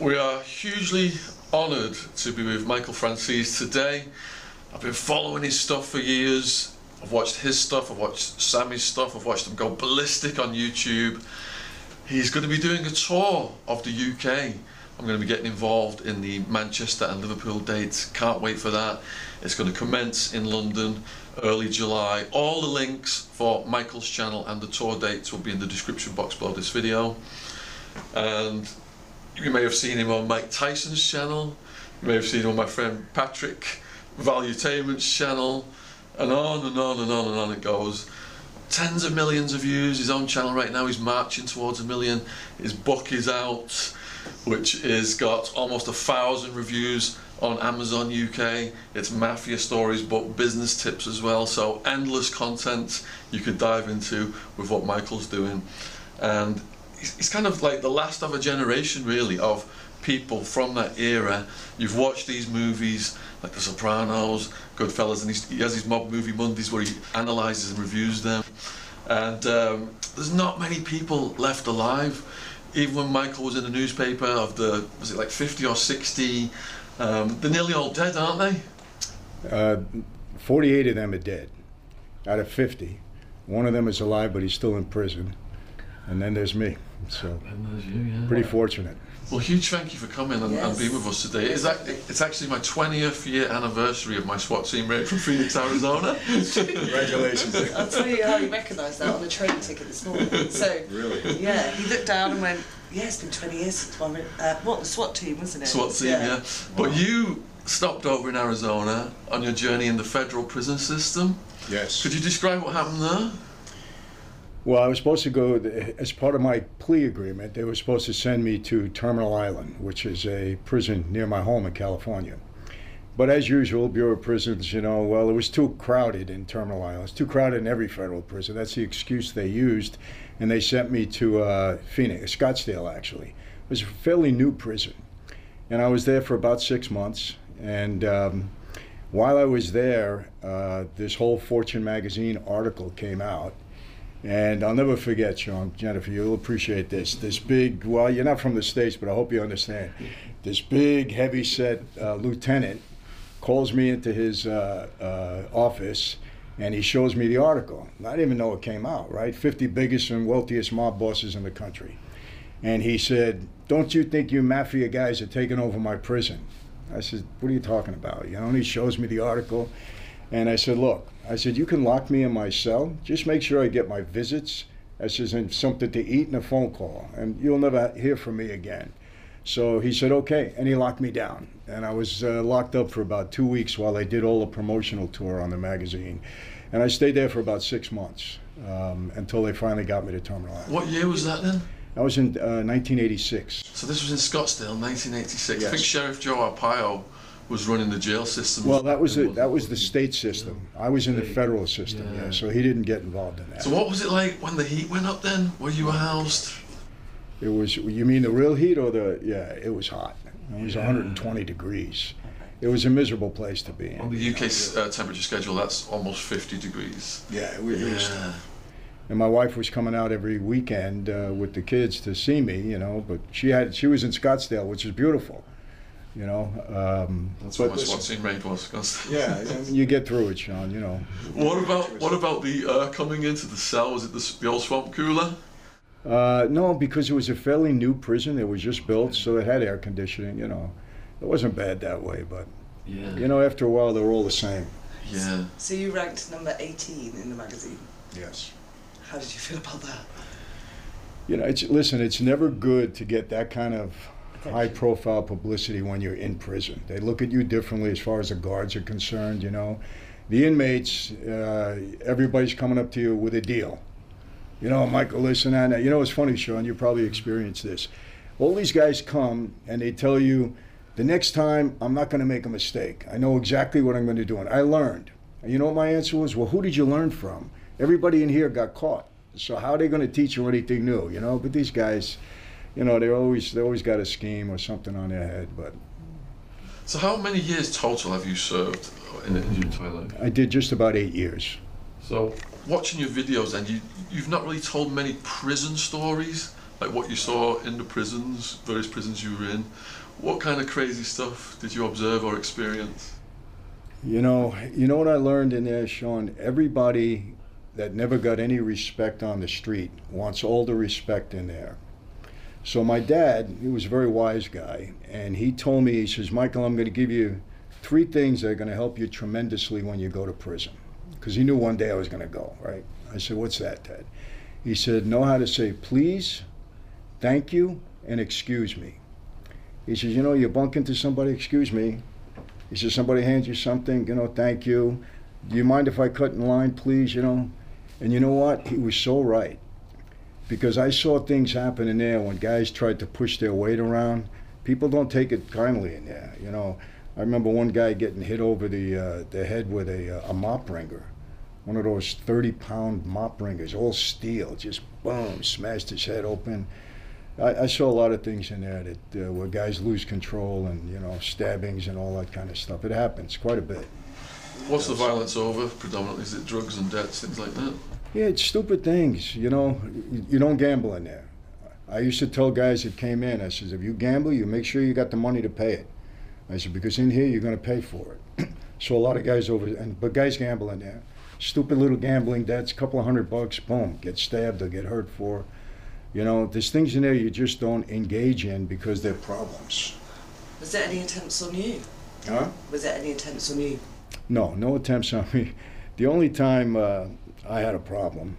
We are hugely honoured to be with Michael Franzese today. I've been following his stuff for years. I've watched his stuff, I've watched Sammy's stuff, I've watched him go ballistic on YouTube. He's going to be doing a tour of the UK. I'm going to be getting involved in the Manchester and Liverpool dates. Can't wait for that. It's going to commence in London early July. All the links for Michael's channel and the tour dates will be in the description box below this video. And you may have seen him on Mike Tyson's channel. You may have seen him on my friend Patrick Valuetainment's channel. And on and on and on and on it goes. Tens of millions of views. His own channel right now he's marching towards a million. His book is out, which has got almost a thousand reviews on Amazon UK. It's mafia stories, but business tips as well. So endless content you could dive into with what Michael's doing. And he's kind of like the last of a generation, really, of people from that era. You've watched these movies like The Sopranos, Goodfellas, and he has his mob movie Mondays where he analyzes and reviews them. And um, there's not many people left alive. Even when Michael was in the newspaper of the, was it like 50 or 60? Um, they're nearly all dead, aren't they? Uh, 48 of them are dead out of 50. One of them is alive, but he's still in prison. And then there's me. So, You, yeah. pretty fortunate. Well, huge thank you for coming and, and being with us today. It's, ac- it's actually my 20th year anniversary of my SWAT team raid from Phoenix, Arizona. Congratulations. I'll tell you how he recognised that on the train ticket this morning. So, Really? yeah, he looked down and went, yeah, it's been 20 years since one, uh, what, the SWAT team, wasn't it? SWAT team, yeah. But you stopped over in Arizona on your journey in the federal prison system. Yes. Could you describe what happened there? Well, I was supposed to go, as part of my plea agreement, they were supposed to send me to Terminal Island, which is a prison near my home in California. But as usual, Bureau of Prisons, you know, well, it was too crowded in Terminal Island. It's too crowded in every federal prison. That's the excuse they used. And they sent me to uh, Phoenix, Scottsdale, actually. It was a fairly new prison. And I was there for about six months. And um, while I was there, uh, this whole Fortune magazine article came out. And I'll never forget, Sean, Jennifer, you'll appreciate this. This big, well, you're not from the States, but I hope you understand. This big, heavy set uh, lieutenant calls me into his uh, uh, office and he shows me the article. I didn't even know it came out, right? 50 biggest and wealthiest mob bosses in the country. And he said, Don't you think you mafia guys are taking over my prison? I said, What are you talking about? You know, and he shows me the article. And I said, Look, I said, you can lock me in my cell. Just make sure I get my visits. I says, and something to eat and a phone call. And you'll never hear from me again. So he said, okay. And he locked me down. And I was uh, locked up for about two weeks while I did all the promotional tour on the magazine. And I stayed there for about six months um, until they finally got me to Terminal Island. What year was that then? That was in uh, 1986. So this was in Scottsdale, 1986. I think Sheriff Joe Arpaio was running the jail system. Well, that was the, that was the state system. I was in the federal system, Yeah. yeah. So he didn't get involved in that. So what was it like when the heat went up then, where you housed? It was. You mean the real heat or the? Yeah, it was hot. It was 120 degrees. It was a miserable place to be On the UK uh, temperature schedule, that's almost 50 degrees. Yeah, it was. Yeah. And my wife was coming out every weekend uh, with the kids to see me, you know. But she had. She was in Scottsdale, which is beautiful, you know. Um, That's but what my SWAT team raid was. Scottsdale. yeah, I mean, you get through it, Sean. You know. What about what about the uh, coming into the cell? Was it the, the old swamp cooler? Uh, no, because it was a fairly new prison. It was just built, so it had air conditioning. You know, it wasn't bad that way. But Yeah. you know, after a while, they were all the same. Yeah. So you ranked number 18 in the magazine. Yes. How did you feel about that? You know, it's listen. It's never good to get that kind of Attention. high-profile publicity when you're in prison. They look at you differently as far as the guards are concerned. You know, the inmates, uh, everybody's coming up to you with a deal. You know, Michael, listen, and you know, it's funny, Sean. You probably experienced this. All these guys come and they tell you, the next time I'm not going to make a mistake. I know exactly what I'm going to do, and I learned. And you know what my answer was? Well, who did you learn from? Everybody in here got caught. So how are they going to teach you anything new? You know, but these guys, you know, they always they always got a scheme or something on their head. But So how many years total have you served in, in your entire life? I did just about eight years. So watching your videos, and you you've not really told many prison stories like what you saw in the prisons, various prisons you were in. What kind of crazy stuff did you observe or experience? You know, you know what I learned in there, Sean. Everybody that never got any respect on the street wants all the respect in there. So my dad, he was a very wise guy, and he told me, he says, Michael, I'm going to give you three things that are going to help you tremendously when you go to prison. Because he knew one day I was going to go, right? I said, What's that, Dad? He said, Know how to say please, thank you, and excuse me. He says, You know, you bump into somebody, excuse me. He says, Somebody hands you something, you know, thank you. Do you mind if I cut in line, please? You know? And you know what? He was so right. Because I saw things happen in there when guys tried to push their weight around. People don't take it kindly in there, you know. I remember one guy getting hit over the uh, the head with a, uh, a mop wringer, one of those 30 pound mop wringers, all steel, just boom, smashed his head open. I, I saw a lot of things in there that uh, where guys lose control and you know stabbings and all that kind of stuff. It happens quite a bit. What's the violence over predominantly? Is it drugs and debts, things like that? Yeah, it's stupid things. You know, you don't gamble in there. I used to tell guys that came in, I says, if you gamble, you make sure you got the money to pay it. I said, because in here you're going to pay for it. so a lot of guys over, and but guys gamble in there. Stupid little gambling debts, couple of hundred bucks, boom, get stabbed or get hurt for. You know, there's things in there you just don't engage in because they're problems. Was there any attempts on you? Huh? Was there any attempts on you? No, no attempts on me. The only time uh, I had a problem.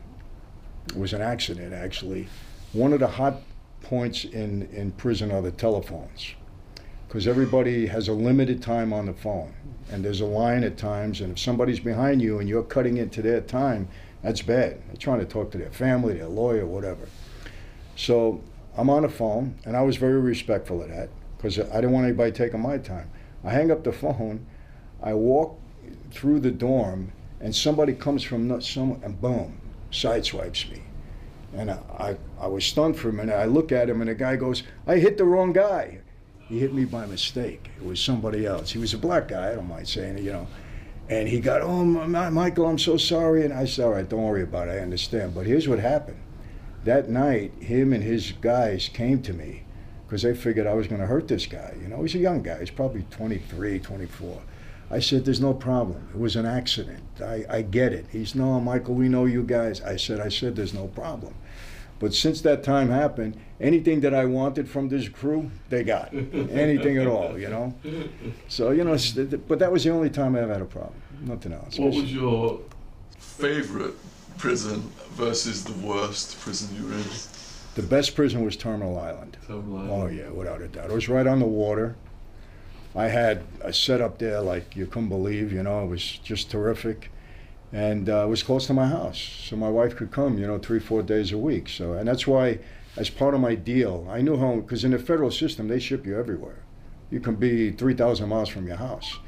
It was an accident, actually. One of the hot points in, in prison are the telephones because everybody has a limited time on the phone and there's a line at times and if somebody's behind you and you're cutting into their time that's bad. They're trying to talk to their family their lawyer whatever. So i'm on the phone and i was very respectful of that because i didn't want anybody taking my time. I hang up the phone. I walk through the dorm and somebody comes from some and boom sideswipes me and I, I, I was stunned for a minute i look at him and the guy goes i hit the wrong guy he hit me by mistake. It was somebody else. He was a black guy. I don't mind saying it, you know. And he got, oh, Michael, I'm so sorry. And I said, all right, don't worry about it. I understand. But here's what happened. That night, him and his guys came to me because they figured I was going to hurt this guy. You know, he's a young guy. He's probably 23, 24. I said, there's no problem. It was an accident. I, I get it. He's, no, Michael, we know you guys. I said, I said, there's no problem. But since that time happened, anything that I wanted from this crew, they got. anything at all, you know? So, you know, but that was the only time I ever had a problem. Nothing else. What was your favorite prison versus the worst prison you were in? The best prison was Terminal Island. Terminal Island. Oh, yeah, without a doubt. It was right on the water. I had a setup there like you couldn't believe, you know, it was just terrific and uh, it was close to my house, so my wife could come, you know, three, four days a week. So, and that's why, as part of my deal, I knew how because in the federal system they ship you everywhere. You can be three thousand miles from your house,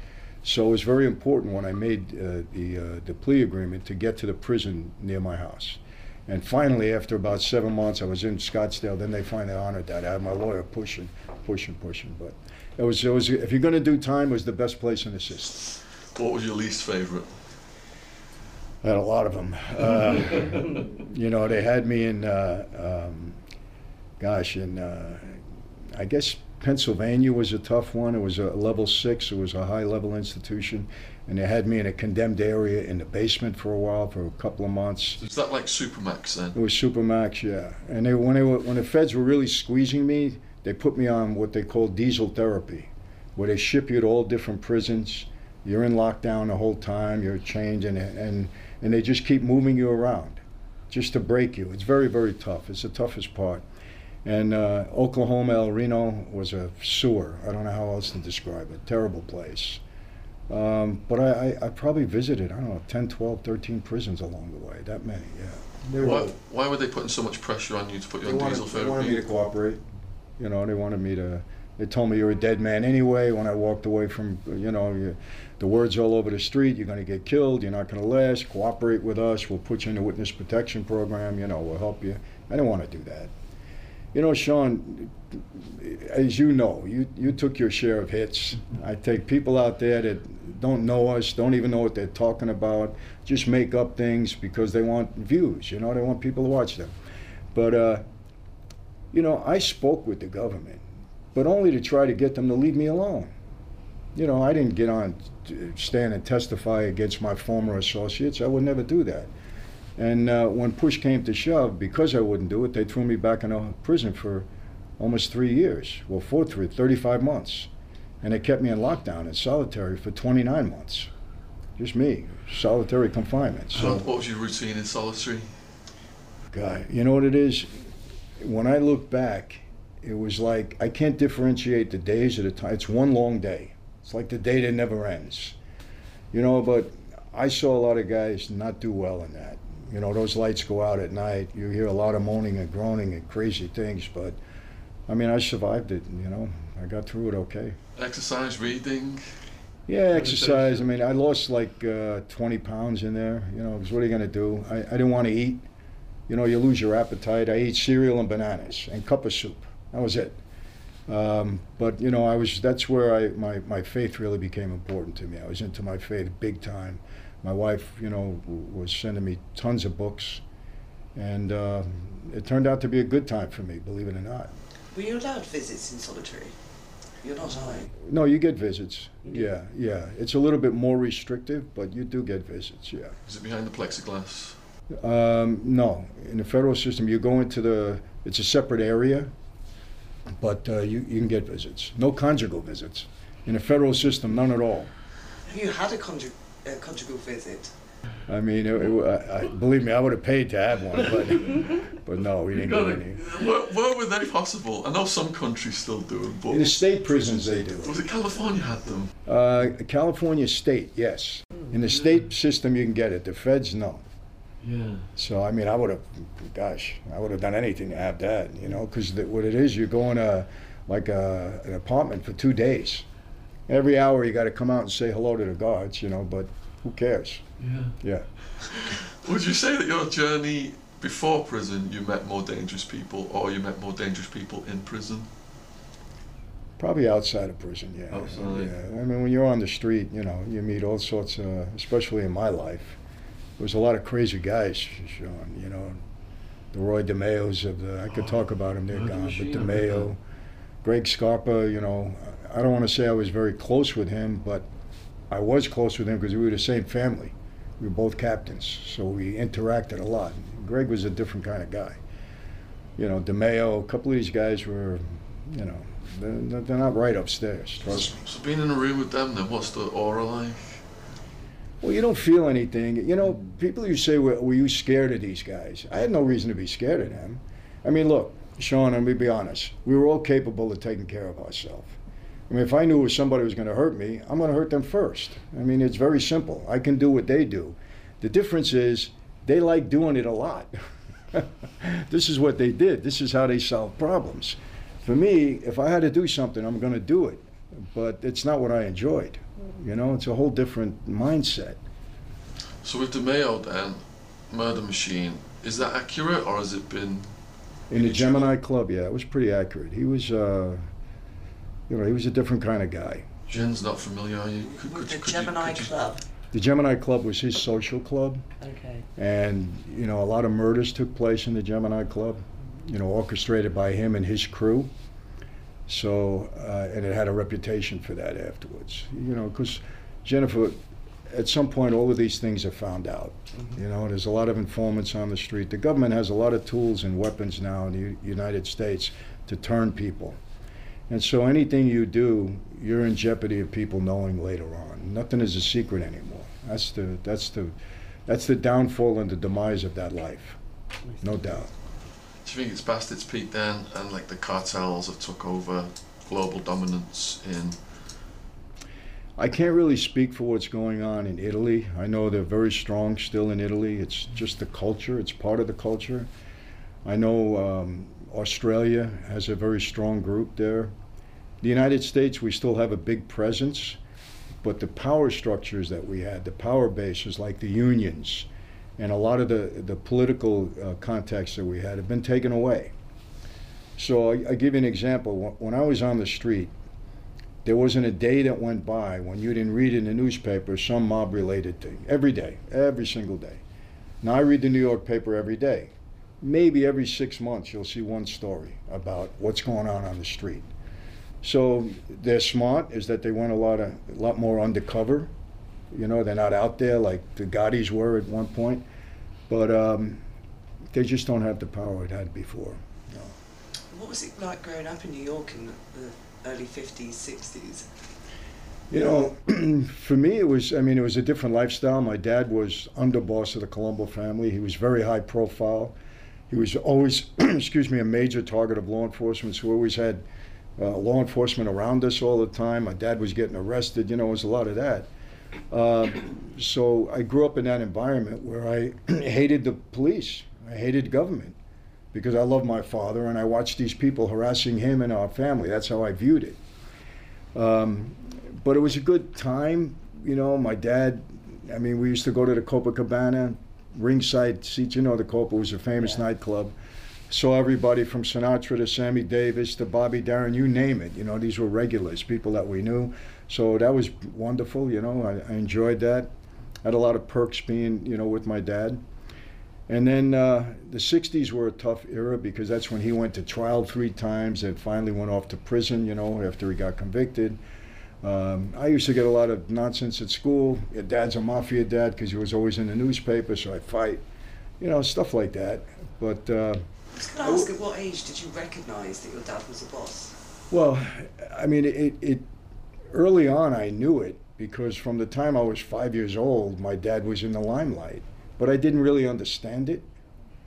so it was very important when I made uh, the uh, the plea agreement to get to the prison near my house. And finally, after about seven months, I was in Scottsdale. Then they finally honored that. I had my lawyer pushing, pushing, pushing. But it was, it was if you're going to do time, it was the best place in the system. What was your least favorite? I had a lot of them. Uh, you know, they had me in, uh, um, gosh, in, uh, I guess Pennsylvania was a tough one. It was a level six, it was a high level institution. And they had me in a condemned area in the basement for a while, for a couple of months. Is that like Supermax then? It was Supermax, yeah. And they, when, they were, when the feds were really squeezing me, they put me on what they call diesel therapy, where they ship you to all different prisons. You're in lockdown the whole time, you're chained, and, and and they just keep moving you around just to break you. It's very, very tough. It's the toughest part. And uh, Oklahoma, El Reno was a sewer. I don't know how else to describe it. Terrible place. Um, but I, I, I, probably visited, I don't know, 10, 12, 13 prisons along the way. That many, yeah. Why, why were they putting so much pressure on you to put you on wanted, diesel therapy? They wanted me to cooperate. You know, they wanted me to. They told me you're a dead man anyway. When I walked away from, you know, you, the word's all over the street, you're going to get killed, you're not going to last, cooperate with us, we'll put you in the witness protection program, you know, we'll help you. I didn't want to do that. You know, Sean, as you know, you, you took your share of hits. I take people out there that don't know us, don't even know what they're talking about, just make up things because they want views, you know, they want people to watch them. But uh, you know, I spoke with the government, but only to try to get them to leave me alone. You know, I didn't get on, stand and testify against my former associates. I would never do that. And uh, when push came to shove, because I wouldn't do it, they threw me back in a prison for almost three years. Well, four, three, 35 months. And they kept me in lockdown in solitary for 29 months. Just me, solitary confinement. So, what was your routine in solitary? God, you know what it is? When I look back, it was like I can't differentiate the days at a time. It's one long day. It's like the day that never ends. You know, but I saw a lot of guys not do well in that. You know, those lights go out at night. You hear a lot of moaning and groaning and crazy things, but I mean, I survived it. You know, I got through it okay. Exercise, reading. Yeah, exercise. I mean, I lost like uh, 20 pounds in there. You know, because what are you going to do? I, I didn't want to eat. You know, you lose your appetite. I ate cereal and bananas and cup of soup. That was it. Um, but you know, I was. That's where I my my faith really became important to me. I was into my faith big time. My wife, you know, was sending me tons of books, and uh, it turned out to be a good time for me. Believe it or not. Were you allowed visits in solitary? You're not, are? No, you get visits. You? Yeah, yeah. It's a little bit more restrictive, but you do get visits. Yeah. Is it behind the plexiglass? Um, no, in the federal system, you go into the. It's a separate area, but uh, you you can get visits. No conjugal visits. In the federal system, none at all. Have you had a conjug- uh, conjugal visit? I mean, it, it, I, I, believe me, I would have paid to have one, but but no, we didn't get any. Where, where were they possible? I know some countries still do them, but In the state prisons, they do. was it California had them? Uh, California state, yes. In the state system, you can get it. The feds, no. Yeah. So I mean, I would have, gosh, I would have done anything to have that, you know, because what it is, you're going a like a, an apartment for two days. Every hour you got to come out and say hello to the guards, you know, but who cares? Yeah. Yeah. Would you say that your journey before prison, you met more dangerous people, or you met more dangerous people in prison? Probably outside of prison, yeah. Outside. Yeah. I mean, when you're on the street, you know, you meet all sorts of, especially in my life, there was a lot of crazy guys, Sean, you know. The Roy DeMeos of the, I could talk about them, they're gone, DeMachine, but I heard DeMeo, Greg Scarpa, you know, I don't want to say I was very close with him, but I was close with him because we were the same family. We were both captains, so we interacted a lot. Greg was a different kind of guy. You know, DeMeo, a couple of these guys were, you know, they're, they're not right upstairs. Trust me. So being in a room with them, then what's the aura like? Well, you don't feel anything. You know, people you say, were, were you scared of these guys? I had no reason to be scared of them. I mean, look, Sean, let me be honest. We were all capable of taking care of ourselves. I mean, if I knew it was somebody was going to hurt me, I'm going to hurt them first. I mean, it's very simple. I can do what they do. The difference is they like doing it a lot. this is what they did. This is how they solve problems. For me, if I had to do something, I'm going to do it. But it's not what I enjoyed. You know, it's a whole different mindset. So with DeMeo then, Murder Machine, is that accurate or has it been? In the Gemini Club, yeah, it was pretty accurate. He was, uh, you know, he was a different kind of guy. Jen's not familiar. Are you? Could, With could, the could you- Gemini could you- Club. The Gemini Club was his social club, Okay. and you know, a lot of murders took place in the Gemini Club. You know, orchestrated by him and his crew. So, uh, and it had a reputation for that afterwards. You know, because Jennifer, at some point, all of these things are found out. You know, there's a lot of informants on the street. The government has a lot of tools and weapons now in the U- United States to turn people. And so anything you do, you're in jeopardy of people knowing later on. Nothing is a secret anymore. That's the that's the that's the downfall and the demise of that life. No doubt. Do you think it's past its peak then, and like the cartels have took over global dominance in? I can't really speak for what's going on in Italy. I know they're very strong still in Italy. It's just the culture, it's part of the culture. I know um, Australia has a very strong group there. The United States, we still have a big presence, but the power structures that we had, the power bases like the unions, and a lot of the, the political uh, contexts that we had have been taken away. So I, I give you an example. When- When I was on the street, there wasn't a day that went by when you didn't read in the newspaper some mob related thing. Every day, every single day. Now I read the New York paper every day. maybe every six months you'll see one story about what's going on on the street. So they're smart, is that they went a lot of a lot more undercover. You know, they're not out there like the Gottis were at one point, but um, they just don't have the power it had before. No. What was it like growing up in New York in the early 50s, 60s? You know, for me, it was, I mean, it was a different lifestyle. My dad was underboss of the Colombo family. He was very high profile. He was always, excuse me, a major target of law enforcement. So we always had uh, law enforcement around us all the time. My dad was getting arrested. You know, it was a lot of that. Uh, so I grew up in that environment where I hated the police. I hated government because I loved my father and I watched these people harassing him and our family. That's how I viewed it. Um, but it was a good time. You know, my dad, I mean, we used to go to the Copacabana, ringside seats. You know, the Copa was a famous Yeah. nightclub. Saw everybody from Sinatra to Sammy Davis to Bobby Darin, you name it. You know, these were regulars, people that we knew. So that was wonderful. You know, I, I enjoyed that. Had a lot of perks being, you know, with my dad. And then uh, the 60s were a tough era because that's when he went to trial three times and finally went off to prison, you know, after he got convicted. Um, I used to get a lot of nonsense at school. Your dad's a mafia dad because he was always in the newspaper, so I'd fight, you know, stuff like that. But, uh, I was going to ask, oh. at what age did you recognise that your dad was a boss? well, I mean, it, it early on I knew it because from the time I was five years old, my dad was in the limelight, but I didn't really understand it.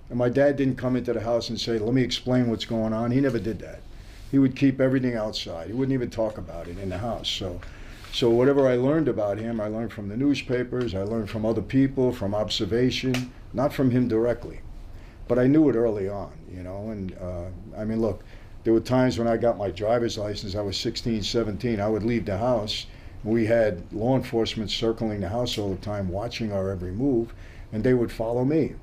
And my dad didn't come into the house and say, "Let me explain what's going on." He never did that. He would keep everything outside. He wouldn't even talk about it in the house. So, so whatever I learned about him, I learned from the newspapers. I learned from other people, from observation, not from him directly. But I knew it early on, you know. And uh, I mean, look, there were times when I got my driver's license. I was 16, 17. I would leave the house. We had law enforcement circling the house all the time, watching our every move, and they would follow me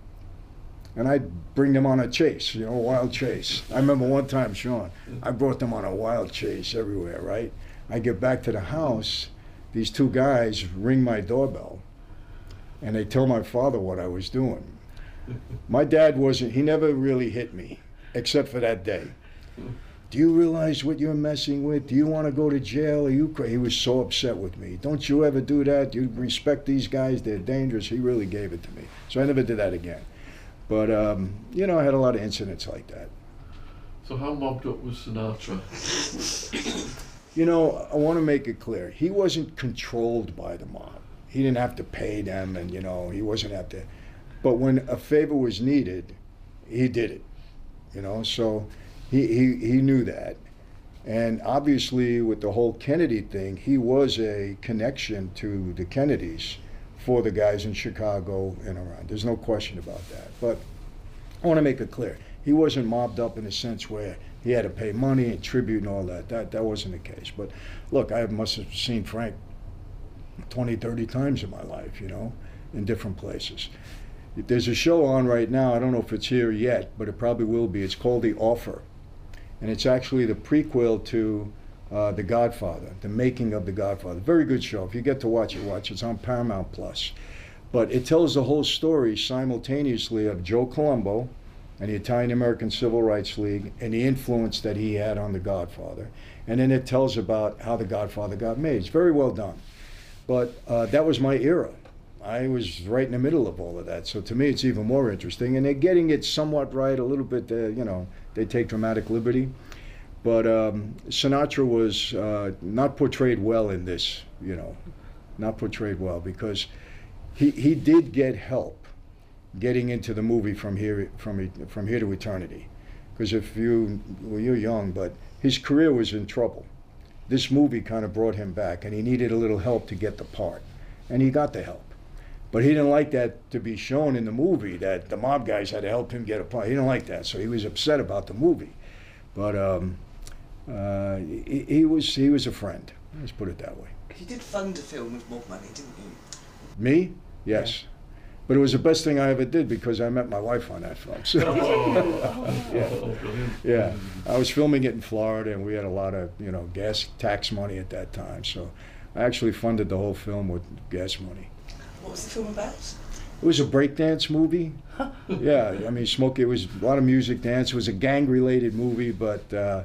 and I'd bring them on a chase, you know, a wild chase. I remember one time, Sean, I brought them on a wild chase everywhere, right? I get back to the house, these two guys ring my doorbell, and they tell my father what I was doing. My dad wasn't, he never really hit me, except for that day. Do you realize what you're messing with? Do you want to go to jail? Are you cra-" He was so upset with me. Don't you ever do that? You respect these guys, they're dangerous. He really gave it to me. So I never did that again. But um, you know, I had a lot of incidents like that. So how mobbed up was Sinatra? You know, I want to make it clear. He wasn't controlled by the mob. He didn't have to pay them, and you know, he wasn't have to. But when a favor was needed, he did it. You know, so he he, he knew that, and obviously with the whole Kennedy thing, he was a connection to the Kennedys for the guys in Chicago and around. There's no question about that. But I want to make it clear. He wasn't mobbed up in a sense where he had to pay money and tribute and all that. That that wasn't the case. But look, I must have seen Frank 20, 30 times in my life, you know, in different places. There's a show on right now. I don't know if it's here yet, but it probably will be. It's called The Offer. And it's actually the prequel to uh, The Godfather, the making of The Godfather. Very good show. If you get to watch it, watch it. It's on Paramount Plus. But it tells the whole story simultaneously of Joe Colombo and the Italian American Civil Rights League and the influence that he had on The Godfather. And then it tells about how The Godfather got made. It's very well done. But uh, that was my era. I was right in the middle of all of that. So to me, it's even more interesting. And they're getting it somewhat right, a little bit, uh, you know, they take dramatic liberty. But um, Sinatra was uh, not portrayed well in this, you know, not portrayed well because he, he did get help getting into the movie from here from from here to eternity. Because if you well, you're young, but his career was in trouble. This movie kind of brought him back, and he needed a little help to get the part, and he got the help. But he didn't like that to be shown in the movie that the mob guys had to help him get a part. He didn't like that, so he was upset about the movie. But um, uh, he, he was he was a friend. Let's put it that way. You did fund a film with mob money, didn't you? Me? Yes. But it was the best thing I ever did because I met my wife on that film. So, yeah. Yeah, I was filming it in Florida, and we had a lot of you know gas tax money at that time. So, I actually funded the whole film with gas money. What was the film about? It was a breakdance movie. yeah, I mean, Smokey. It was a lot of music, dance. It was a gang-related movie, but uh,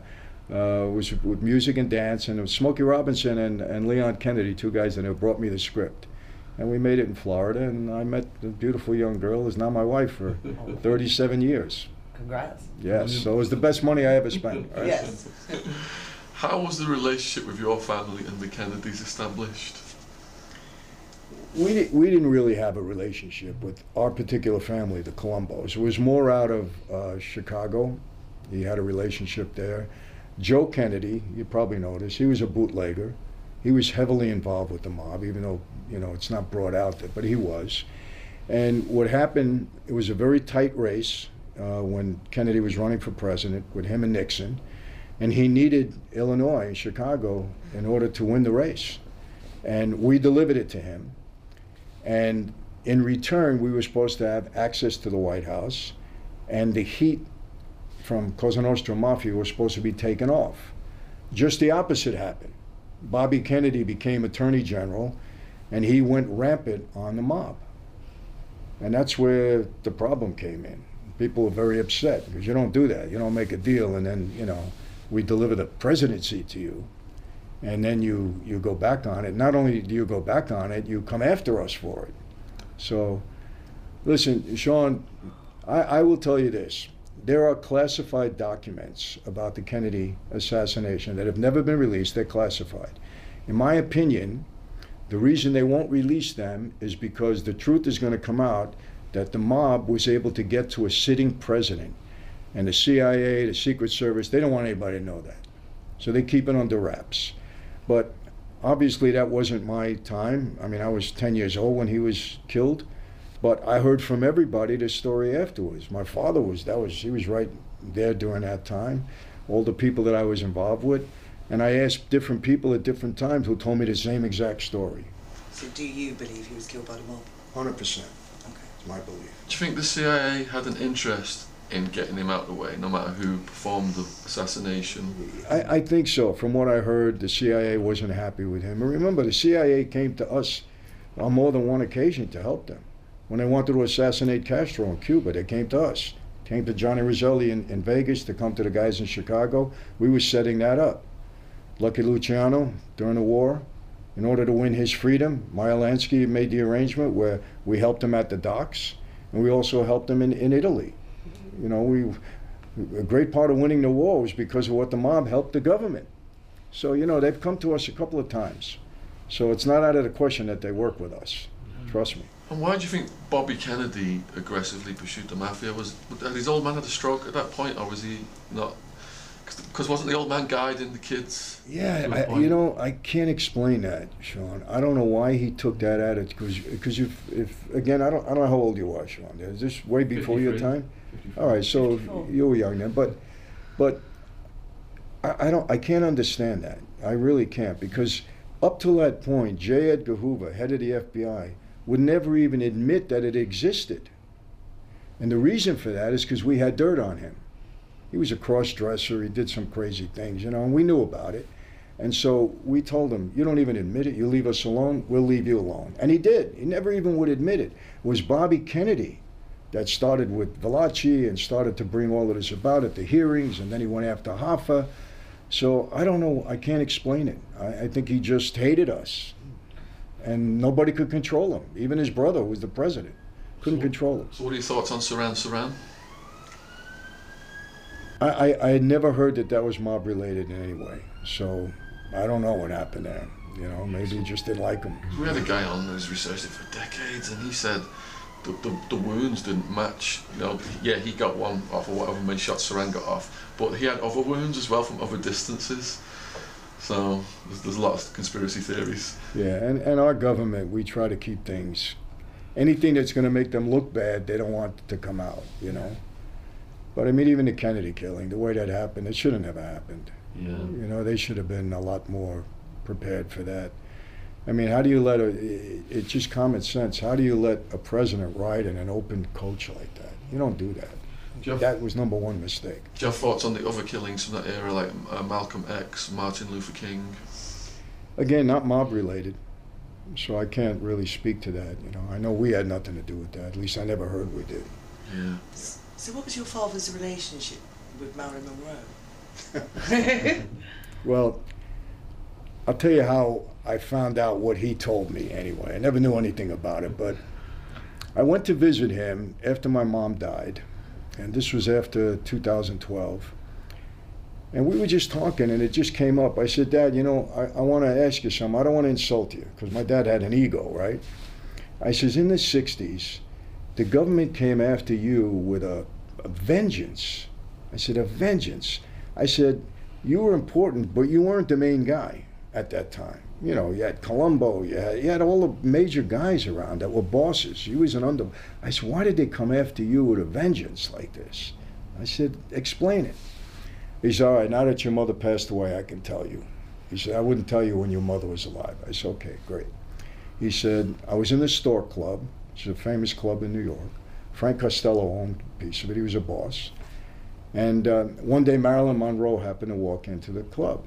uh, it was with music and dance. And it was Smokey Robinson and, and Leon Kennedy, two guys that have brought me the script. And we made it in Florida, and I met a beautiful young girl who's now my wife for 37 years. Congrats. Yes, so it was the best money I ever spent. right? Yes. How was the relationship with your family and the Kennedys established? We, we didn't really have a relationship with our particular family, the Colombos. It was more out of uh, Chicago. He had a relationship there. Joe Kennedy, you probably noticed, he was a bootlegger. He was heavily involved with the mob, even though you know it's not brought out there, but he was. And what happened? It was a very tight race uh, when Kennedy was running for president with him and Nixon, and he needed Illinois Chicago in order to win the race. And we delivered it to him. And in return, we were supposed to have access to the White House, and the heat from Cosa Nostra Mafia was supposed to be taken off. Just the opposite happened. Bobby Kennedy became Attorney General, and he went rampant on the mob. And that's where the problem came in. People were very upset because you don't do that. You don't make a deal, and then, you know, we deliver the presidency to you and then you you go back on it. Not only do you go back on it, you come after us for it. So, listen, Sean, I, I will tell you this: there are classified documents about the Kennedy assassination that have never been released. They're classified. In my opinion, the reason they won't release them is because the truth is going to come out that the mob was able to get to a sitting president, and the CIA, the Secret Service, they don't want anybody to know that. So they keep it under wraps. But obviously, that wasn't my time. I mean, I was 10 years old when he was killed. But I heard from everybody the story afterwards. My father was, that was, he was right there during that time. All the people that I was involved with. And I asked different people at different times who told me the same exact story. So do you believe he was killed by the mob? 100%. Okay. It's my belief. Do you think the CIA had an interest in getting him out of the way, no matter who performed the assassination? I, I think so. From what I heard, the CIA wasn't happy with him. And remember, the CIA came to us on more than one occasion to help them. When they wanted to assassinate Castro in Cuba, they came to us. Came to Johnny Roselli in, in Vegas to come to the guys in Chicago. We were setting that up. Lucky Luciano, during the war, in order to win his freedom, Meyer Lansky made the arrangement where we helped him at the docks, and we also helped him in, in Italy. You know, we a great part of winning the war was because of what the mob helped the government. So, you know, they've come to us a couple of times. So it's not out of the question that they work with us. Mm-hmm. Trust me. And why do you think Bobby Kennedy aggressively pursued the mafia? Was had his old man had a stroke at that point, or was he not? Because wasn't the old man guiding the kids? Yeah, to a I, point? you know, I can't explain that, Sean. I don't know why he took that attitude. Because, because if, if again, I don't, I don't know how old you are, Sean. Is this way before your time? All right, so 54. you were young then, but, but I, I don't, I can't understand that. I really can't because up till that point, J. Edgar Hoover, head of the FBI, would never even admit that it existed. And the reason for that is because we had dirt on him. He was a cross dresser. He did some crazy things, you know, and we knew about it. And so we told him, You don't even admit it. You leave us alone, we'll leave you alone. And he did. He never even would admit it. It was Bobby Kennedy that started with Valachi and started to bring all of this about at the hearings, and then he went after Hoffa. So I don't know. I can't explain it. I, I think he just hated us. And nobody could control him. Even his brother, who was the president, couldn't So- control him. So, what are your thoughts on Sirhan Sirhan? I, I, I had never heard that that was mob related in any way. So I don't know what happened there. You know, maybe he just didn't like him. We had a guy on who's researched it for decades, and he said the, the, the wounds didn't match. You know, yeah, he got one off or whatever many shots Sirhan got off, but he had other wounds as well from other distances. So there's, there's a lot of conspiracy theories. Yeah, and, and our government, we try to keep things, anything that's going to make them look bad, they don't want to come out, you know. But I mean, even the Kennedy killing, the way that happened, it shouldn't have happened. Yeah. You know, they should have been a lot more prepared for that. I mean, how do you let a, it's just common sense, how do you let a president ride in an open coach like that? You don't do that. Do you have, That was number one mistake. do you have thoughts on the other killings from that era, like uh, Malcolm X, Martin Luther King? Again, not mob related. so I can't really speak to that. You know, I know we had nothing to do with that. At least I never heard we did. Yeah. So, what was your father's relationship with Marilyn Monroe? Well, I'll tell you how I found out what he told me anyway. I never knew anything about it, but I went to visit him after my mom died, and this was after 2012. And we were just talking, and it just came up. I said, Dad, you know, I, I want to ask you something. I don't want to insult you, because my dad had an ego, right? I says, in the 60s, the government came after you with a, a vengeance. I said, a vengeance. I said, you were important, but you weren't the main guy at that time. You know, you had Colombo, you had, you had all the major guys around that were bosses. He was an under. I said, why did they come after you with a vengeance like this? I said, explain it. He said, all right, now that your mother passed away, I can tell you. He said, I wouldn't tell you when your mother was alive. I said, okay, great. He said, I was in the Stork Club, which is a famous club in New York. Frank Costello owned a piece of it. He was a boss. And uh, one day, Marilyn Monroe happened to walk into the club.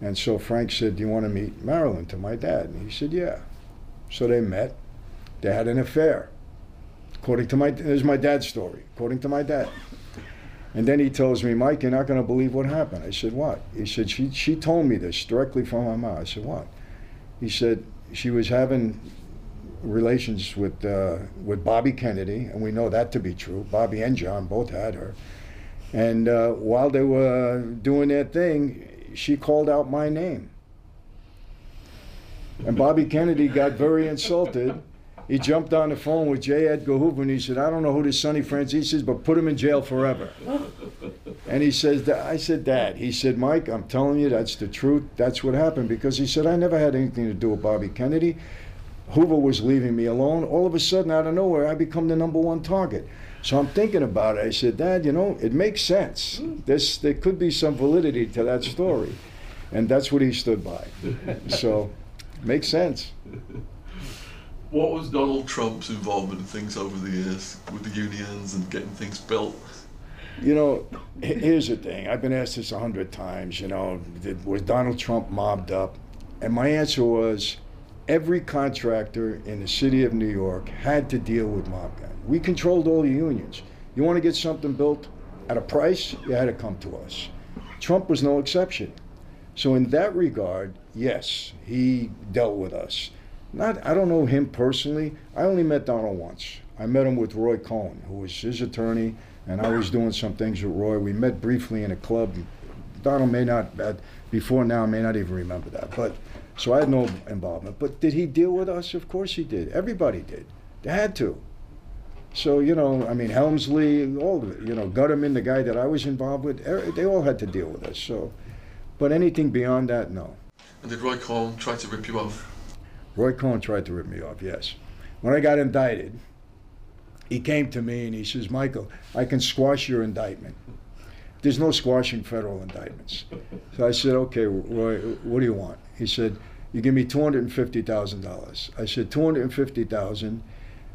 And so Frank said, Do you want to meet Marilyn to my dad? And he said, Yeah. So they met. They had an affair. According to my, this is my dad's story, according to my dad. And then he tells me, Mike, you're not going to believe what happened. I said, What? He said, she, she told me this directly from my mouth. I said, What? He said, She was having relations with, uh, with Bobby Kennedy, and we know that to be true. Bobby and John both had her. And uh, while they were doing their thing, she called out my name. And Bobby Kennedy got very insulted. He jumped on the phone with J. Edgar Hoover and he said, I don't know who this Sonny Franzese is, but put him in jail forever. And he says, I said, Dad. He said, Mike, I'm telling you, that's the truth. That's what happened. Because he said, I never had anything to do with Bobby Kennedy. Hoover was leaving me alone. All of a sudden, out of nowhere, I become the number one target. So I'm thinking about it. I said, Dad, you know, it makes sense. Mm. This, there could be some validity to that story. And that's what he stood by. So, makes sense. What was Donald Trump's involvement in things over the years with the unions and getting things built? You know, here's the thing. I've been asked this a hundred times. You know, did, was Donald Trump mobbed up? And my answer was, every contractor in the city of New York had to deal with mob guys. We controlled all the unions. You want to get something built at a price, you had to come to us. Trump was no exception. So in that regard, yes, he dealt with us. Not, I don't know him personally. I only met Donald once. I met him with Roy Cohn, who was his attorney, and I was doing some things with Roy. We met briefly in a club. Donald may not, before now, may not even remember that. But so I had no involvement. But did he deal with us? Of course he did. Everybody did. They had to. So you know, I mean, Helmsley, all of it. You know, Gutterman, the guy that I was involved with, er, they all had to deal with us. So, but anything beyond that, no. And did Roy Cohn try to rip you off? Roy Cohn tried to rip me off. Yes. When I got indicted, he came to me and he says, "Michael, I can squash your indictment." There's no squashing federal indictments. So I said, "Okay, Roy, what do you want?" He said, "You give me two hundred and fifty thousand dollars." I said, 250000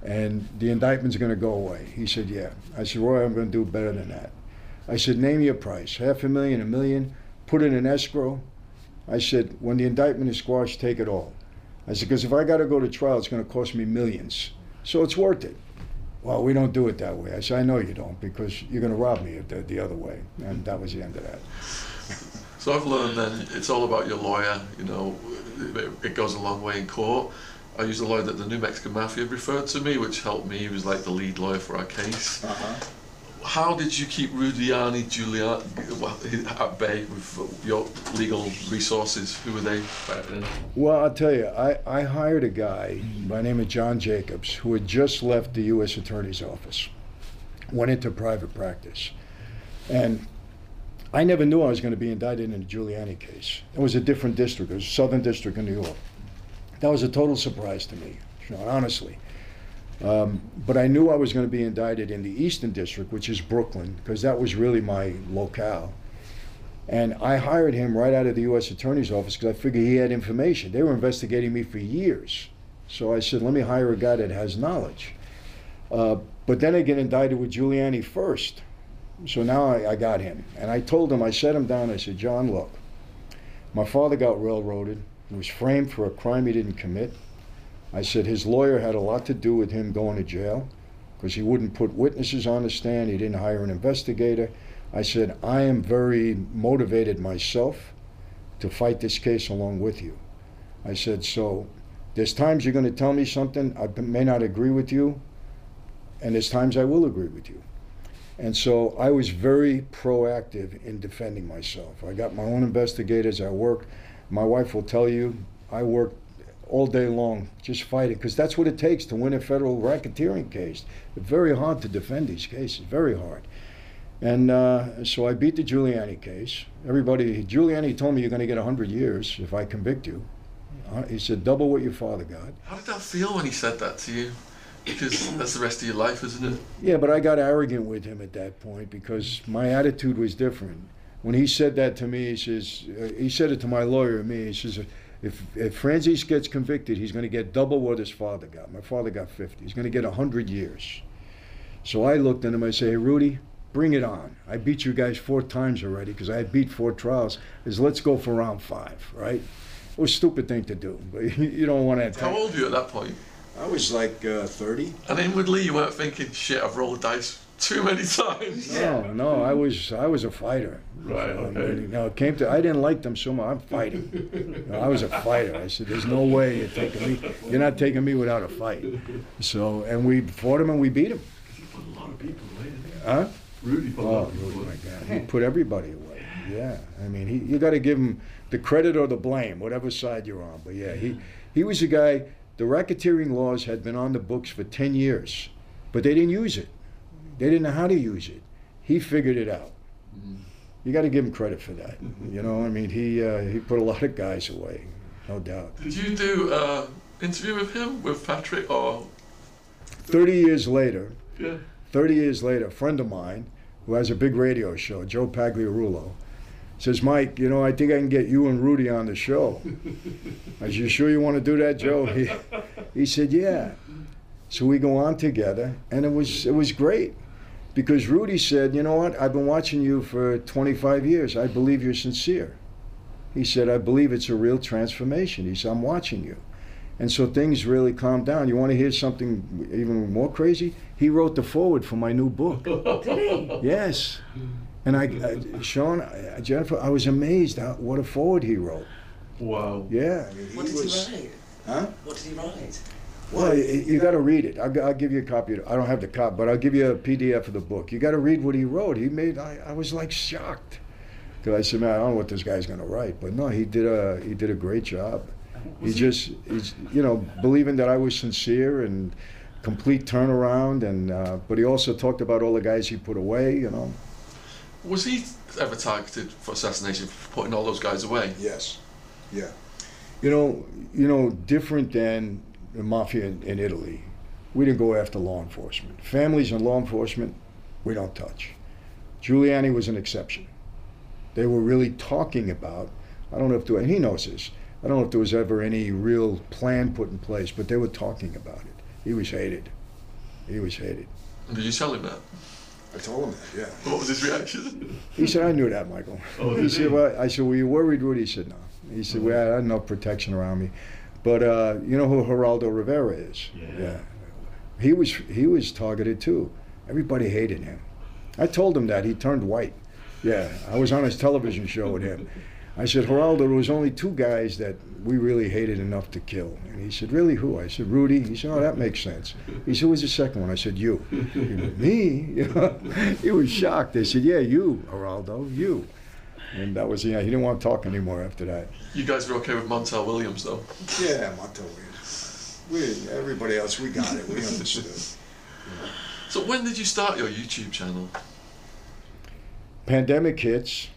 and the indictment's going to go away. He said, Yeah. I said, Roy, I'm going to do better than that. I said, Name your price half a million, a million, put it in escrow. I said, When the indictment is squashed, take it all. I said, Because if I got to go to trial, it's going to cost me millions. So it's worth it. Well, we don't do it that way. I said, I know you don't because you're going to rob me the, the other way. And that was the end of that. So I've learned then it's all about your lawyer. You know, it, it goes a long way in court. I used a lawyer that the New Mexican Mafia referred to me, which helped me. He was like the lead lawyer for our case. Uh-huh. How did you keep Rudiani Giuliani at bay with your legal resources? Who were they back then? Well, I'll tell you, I, I hired a guy by the name of John Jacobs who had just left the U.S. Attorney's Office, went into private practice. And I never knew I was going to be indicted in the Giuliani case. It was a different district, it was Southern District in New York. That was a total surprise to me, Sean, honestly. Um, but I knew I was going to be indicted in the Eastern District, which is Brooklyn, because that was really my locale. And I hired him right out of the U.S. Attorney's Office because I figured he had information. They were investigating me for years. So I said, let me hire a guy that has knowledge. Uh, but then I get indicted with Giuliani first. So now I, I got him. And I told him, I set him down, I said, John, look, my father got railroaded. He was framed for a crime he didn't commit. I said his lawyer had a lot to do with him going to jail because he wouldn't put witnesses on the stand. He didn't hire an investigator. I said, I am very motivated myself to fight this case along with you. I said, so there's times you're going to tell me something, I may not agree with you, and there's times I will agree with you. And so I was very proactive in defending myself. I got my own investigators. I worked. My wife will tell you, I worked all day long just fighting because that's what it takes to win a federal racketeering case. It's very hard to defend these cases, very hard. And uh, so I beat the Giuliani case. Everybody, Giuliani told me you're going to get 100 years if I convict you. Uh, he said, double what your father got. How did that feel when he said that to you? Because that's the rest of your life, isn't it? Yeah, but I got arrogant with him at that point because my attitude was different. When he said that to me, he says, uh, he said it to my lawyer and me. He says, if, if Franzese gets convicted, he's going to get double what his father got. My father got 50. He's going to get 100 years. So I looked at him, I say, hey, Rudy, bring it on. I beat you guys four times already because I had beat four trials. Is let's go for round five, right? It was a stupid thing to do, but you don't want to. How old were you at that point? I was like uh, 30. And inwardly, you weren't thinking, shit, I've rolled dice too many times. No, no, I was I was a fighter. Right, okay. You know, it came to I didn't like them so much. I'm fighting. You know, I was a fighter. I said, "There's no way you're taking me. You're not taking me without a fight." So, and we fought him and we beat him. He put a lot of people away. Huh? Rudy put a lot Oh, of people Rudy, away. my God, he put everybody away. Yeah, I mean, he, you got to give him the credit or the blame, whatever side you're on. But yeah, he he was a guy. The racketeering laws had been on the books for ten years, but they didn't use it. They didn't know how to use it. He figured it out. You got to give him credit for that. You know, I mean, he uh, he put a lot of guys away, no doubt. Did you do an interview with him, with Patrick, or? Thirty years later, Yeah. 30 years later, a friend of mine who has a big radio show, Joe Pagliarulo, says, Mike, you know, I think I can get you and Rudy on the show. I said, You sure you want to do that, Joe? He, he said, Yeah. So we go on together, and it was, it was great because Rudy said, You know what? I've been watching you for 25 years. I believe you're sincere. He said, I believe it's a real transformation. He said, I'm watching you. And so things really calmed down. You want to hear something even more crazy? He wrote the forward for my new book. Did he? Yes. And I, I Sean, I, Jennifer, I was amazed at what a forward he wrote. Wow. Yeah. I What did was- he write? Huh? What did he write? Well, you, you got to read it. I'll, I'll give you a copy. I don't have the copy, but I'll give you a PDF of the book. You got to read what he wrote. He made. I, I was like shocked. Because I said, man, I don't know what this guy's going to write, but no, he did a he did a great job. He just he's you know believing that I was sincere and complete turnaround, and uh, but he also talked about all the guys he put away. You know. Was he ever targeted for assassination for putting all those guys away? Yes. Yeah. You know, you know, different than the mafia in, in Italy. We didn't go after law enforcement. Families and law enforcement, we don't touch. Giuliani was an exception. They were really talking about. I don't know if there, and he knows this. I don't know if there was ever any real plan put in place, but they were talking about it. He was hated. He was hated. Did you tell him that? I told him that. Yeah. What was his reaction? He said, I knew that, Michael. Oh, he said, well, I said, were you worried, Rudy? He said, no. He said, well, I had enough protection around me. But uh, you know who Geraldo Rivera is? Yeah. He was he was targeted too. Everybody hated him. I told him that. He turned white. Yeah, I was on his television show with him. I said, Geraldo, there was only two guys that we really hated enough to kill. And he said, really, who? I said, Rudy. He said, oh, that makes sense. He said, who's the second one? I said, you. He went, Me? You know? he was shocked. They said, yeah, you, Geraldo, you. And that was, yeah, he didn't want to talk anymore after that. You guys were okay with Montel Williams, though. Yeah, Monto, we, everybody else, we got it. We understood. So when did you start your YouTube channel? pandemic hits.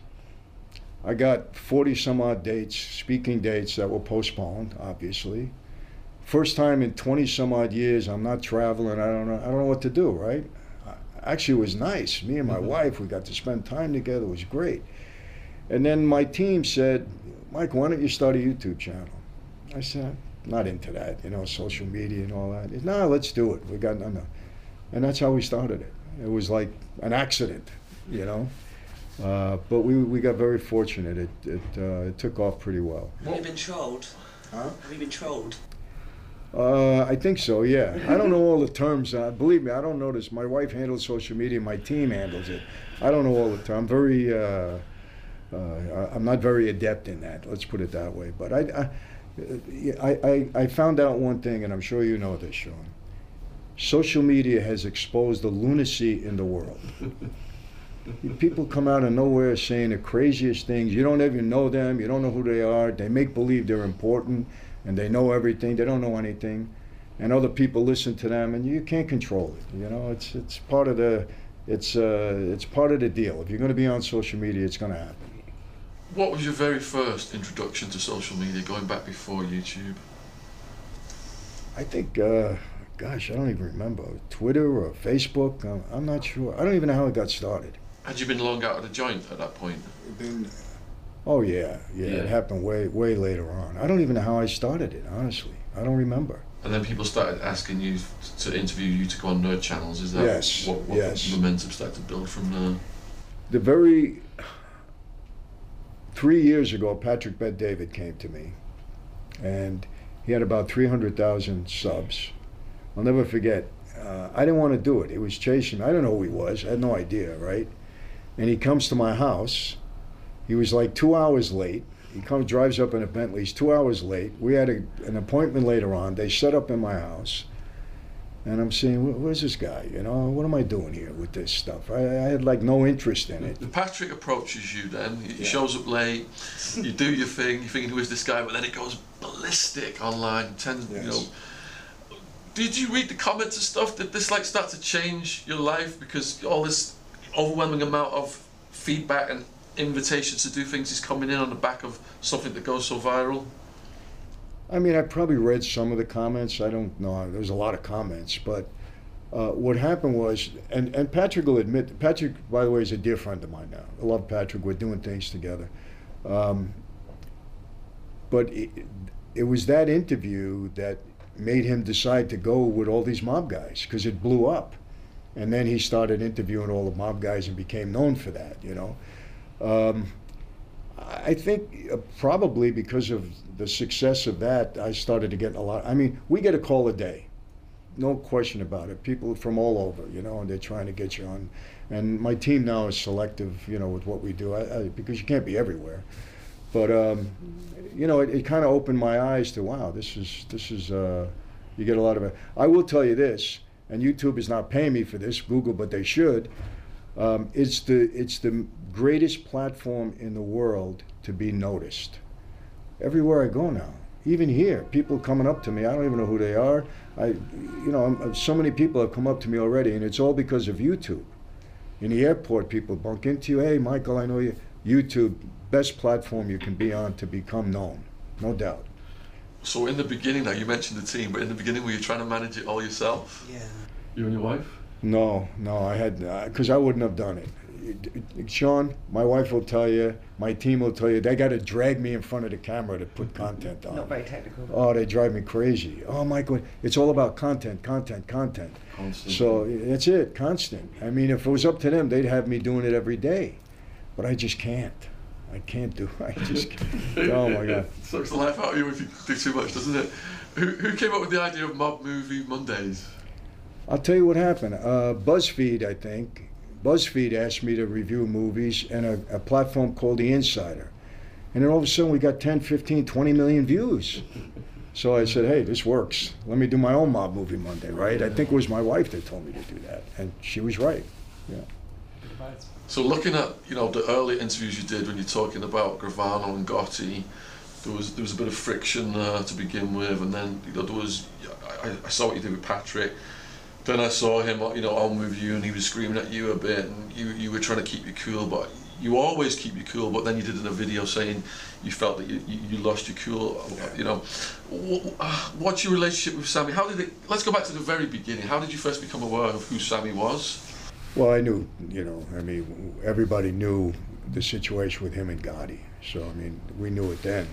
I got 40 some odd dates, speaking dates that were postponed, obviously. First time in 20 some odd years, I'm not traveling. I don't know. I don't know what to do. Right? Actually, it was nice. Me and my mm-hmm. wife, we got to spend time together. It was great. And then my team said, "Mike, why don't you start a YouTube channel?" I said, "Not into that, you know, social media and all that." No, let's do it. We got no, no. And that's how we started it. It was like an accident, you know. Uh, but we, we got very fortunate. It, it, uh, it took off pretty well. Have you been trolled? Huh? Have you been trolled? Uh, I think so, yeah. I don't know all the terms. Uh, believe me, I don't know this. My wife handles social media. My team handles it. I don't know all the terms. I'm very, uh, uh, I'm not very adept in that. Let's put it that way. But I, I, I, I found out one thing, and I'm sure you know this, Sean. Social media has exposed the lunacy in the world. People come out of nowhere saying the craziest things. You don't even know them. You don't know who they are. They make believe they're important and they know everything. They don't know anything, and other people listen to them, and you can't control it. You know, it's it's part of the it's uh, it's part of the deal. If you're going to be on social media, it's going to happen. What was your very first introduction to social media, going back before YouTube? I think, uh, gosh, I don't even remember Twitter or Facebook. I'm, I'm not sure. I don't even know how it got started. Had you been long out of the joint at that point? Oh yeah, yeah, Yeah. It happened way way later on. I don't even know how I started it. Honestly, I don't remember. And then people started asking you to interview you to go on nerd channels. Is that Yes, what, what yes. momentum started to build from there? The very three years ago, Patrick Bet David came to me, and he had about three hundred thousand subs. I'll never forget. Uh, I didn't want to do it. He was chasing me. I don't know who he was. I had no idea, right? And he comes to my house. He was like two hours late. He comes, drives up in a Bentley. He's two hours late. We had a, an appointment later on. They set up in my house. And I'm saying, where's this guy? You know, what am I doing here with this stuff? I, I had like no interest in it. Patrick approaches you then, he Yeah. shows up late, you do your thing, you're thinking, who is this guy? But then it goes ballistic online. Ten, you know. Yes. Did you read the comments and stuff? Did this like start to change your life because all this overwhelming amount of feedback and invitations to do things is coming in on the back of something that goes so viral? I mean, I probably read some of the comments. I don't know. There's a lot of comments, but uh, what happened was, and, and Patrick will admit, Patrick, by the way, is a dear friend of mine now. I love Patrick. We're doing things together. Um, but it, it was that interview that made him decide to go with all these mob guys because it blew up. And then he started interviewing all the mob guys and became known for that, you know. Um, I think uh, probably because of the success of that, I started to get a lot. I mean, we get a call a day, no question about it. People from all over, you know, and they're trying to get you on. And my team now is selective, you know, with what we do, I, I, because you can't be everywhere. But um, you know, it, it kind of opened my eyes to wow, this is this is uh, you get a lot of it. I will tell you this, and YouTube is not paying me for this, Google, but they should. Um, it's the it's the greatest platform in the world to be noticed. Everywhere I go now, even here, people coming up to me. I don't even know who they are. I, you know, I'm, so many people have come up to me already, and it's all because of YouTube. In the airport, people bump into you. Hey, Michael, I know you. YouTube, best platform you can be on to become known, no doubt. So in the beginning, now you mentioned the team, but in the beginning, were you trying to manage it all yourself? Yeah. You and your wife? No, no, I had uh, because I wouldn't have done it. Sean, my wife will tell you, my team will tell you, they got to drag me in front of the camera to put content on. Not very technical. Oh, they drive me crazy. Oh my God, it's all about content, content, content. Constant. So that's it, constant. I mean, if it was up to them, they'd have me doing it every day, but I just can't. I can't do. I just. Can't. Oh my God. Sucks the life out of you if you do too much, doesn't it? Who, who came up with the idea of Mob Movie Mondays? I'll tell you what happened. Uh, BuzzFeed, I think, BuzzFeed asked me to review movies and a, a platform called The Insider. And then all of a sudden we got 10, 15, 20 million views. So I said, hey, this works. Let me do my own mob movie Monday, right? I think it was my wife that told me to do that. And she was right. Yeah. So looking at you know the early interviews you did when you're talking about Gravano and Gotti, there was there was a bit of friction uh, to begin with, and then you know there was I, I saw what you did with Patrick. Then I saw him you know on with you, and he was screaming at you a bit, and you you were trying to keep you cool, but you always keep you cool. But then you did in a video saying you felt that you, you, you lost your cool. You know, uh, what's your relationship with Sammy? How did it? Let's go back to the very beginning. How did you first become aware of who Sammy was? Well, I knew, you know, I mean, everybody knew the situation with him and Gotti. So, I mean, we knew it then.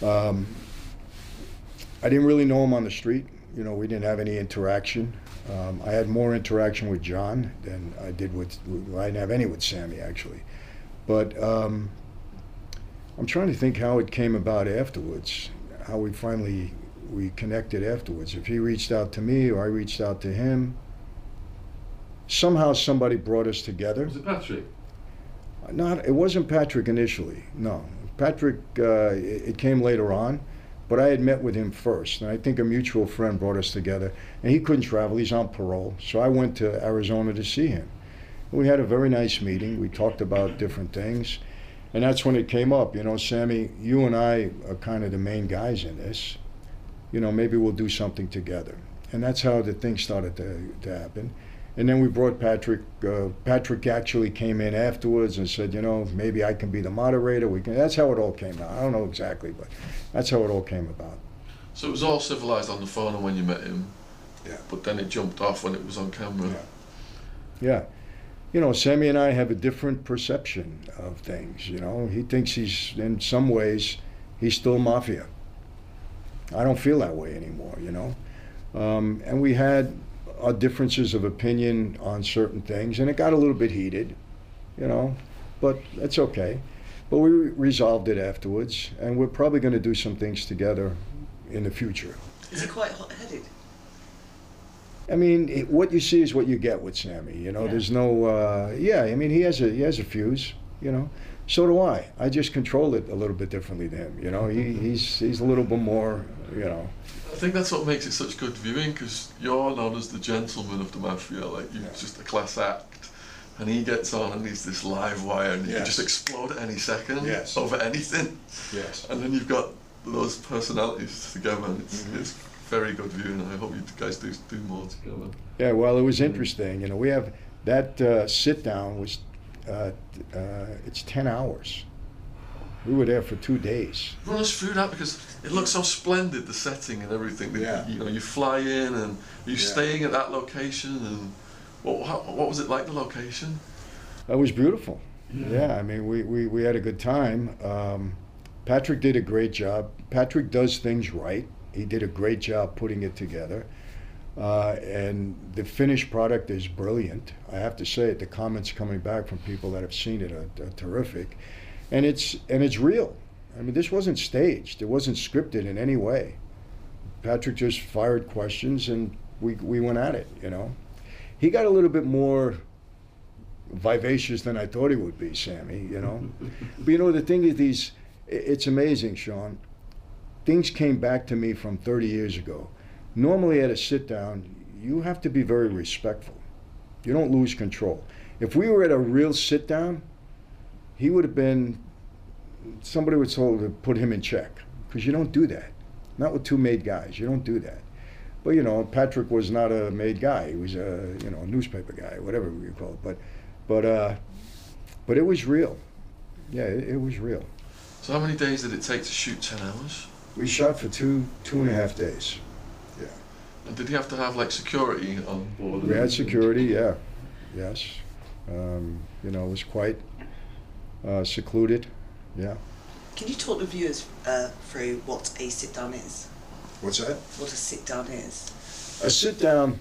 Um, I didn't really know him on the street. You know, we didn't have any interaction. Um, I had more interaction with John than I did with, I didn't have any with Sammy, actually. But um, I'm trying to think how it came about afterwards, how we finally we connected afterwards. If he reached out to me or I reached out to him, somehow somebody brought us together. Was it Patrick? Not, it wasn't Patrick initially. No, Patrick. Uh, it, it came later on, but I had met with him first, and I think a mutual friend brought us together. And he couldn't travel; he's on parole, so I went to Arizona to see him. We had a very nice meeting. We talked about different things, and that's when it came up. You know, Sammy, you and I are kind of the main guys in this. You know, maybe we'll do something together, and that's how the thing started to, to happen. And then we brought Patrick. Uh, Patrick actually came in afterwards and said, you know, maybe I can be the moderator. We can. That's how it all came out. I don't know exactly, but that's how it all came about. So it was all civilized on the phone and when you met him. Yeah. But then it jumped off when it was on camera. Yeah. Yeah. You know, Sammy and I have a different perception of things. You know, he thinks he's, in some ways, he's still mafia. I don't feel that way anymore, you know. Um, and we had our differences of opinion on certain things, and it got a little bit heated, you know, but that's okay. But we resolved it afterwards, and we're probably going to do some things together in the future. Is he quite hot-headed? I mean, it, what you see is what you get with Sammy. You know, Yeah. there's no. Uh, yeah, I mean, he has a he has a fuse. You know, so do I. I just control it a little bit differently than him. You know, he, he's he's a little bit more. You know, I think that's what makes it such good viewing because you're known as the gentleman of the mafia, like you're Yeah. just a class act. And he gets on and he's this live wire and you can just explode at any second Yes. over anything. yes. And then you've got those personalities together and it's, Mhm. it's very good viewing. I hope you guys do do more together. Yeah, well, it was interesting. You know, we have that uh, sit down was uh, uh, it's ten hours. We were there for two days. Run us through that because it looks so splendid, the setting and everything. Yeah. You know, you fly in and you're Yeah. staying at that location and what, how, what was it like, the location? It was beautiful. Yeah, I mean, we, we, we had a good time. Um, Patrick did a great job. Patrick does things right. He did a great job putting it together. Uh, and the finished product is brilliant. I have to say it. The comments coming back from people that have seen it are, are terrific, and it's and it's real. I mean, this wasn't staged. It wasn't scripted in any way. Patrick just fired questions, and we we went at it. You know, he got a little bit more vivacious than I thought he would be, Sammy. You know, but you know the thing is, these it's amazing, Sean. Things came back to me from 30 years ago. Normally, at a sit down, you have to be very respectful. You don't lose control. If we were at a real sit down, he would have been. Somebody was told to put him in check because you don't do that. Not with two made guys. You don't do that. But you know, Patrick was not a made guy. He was a you know a newspaper guy, whatever we call it. But but uh, but it was real. Yeah, it, it was real. So how many days did it take to shoot 10 hours? We shot for two two and a half days. And did he have to have like security on board? We had security, yeah, yes. Um, you know, it was quite uh, secluded. Yeah. Can you talk the viewers uh, through what a sit-down is? What's that? What a sit-down is? A sit down.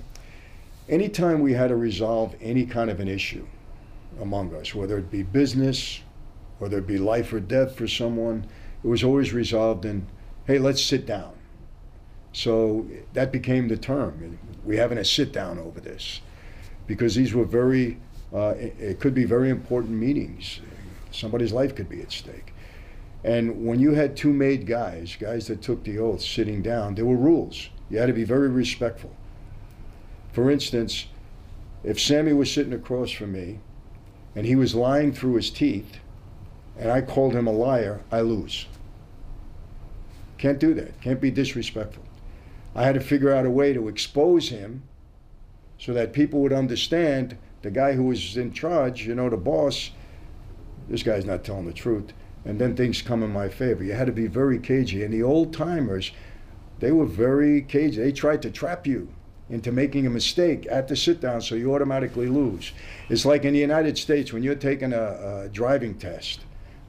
Anytime we had to resolve any kind of an issue among us, whether it be business, whether it be life or death for someone, it was always resolved in, hey, let's sit down. So that became the term. We're having a sit down over this because these were very, uh, it, it could be very important meetings. Somebody's life could be at stake. And when you had two made guys, guys that took the oath sitting down, there were rules. You had to be very respectful. For instance, if Sammy was sitting across from me and he was lying through his teeth and I called him a liar, I lose. Can't do that. Can't be disrespectful. I had to figure out a way to expose him so that people would understand the guy who was in charge, you know, the boss, this guy's not telling the truth. And then things come in my favor. You had to be very cagey. And the old timers, they were very cagey. They tried to trap you into making a mistake at the sit down so you automatically lose. It's like in the United States when you're taking a, a driving test,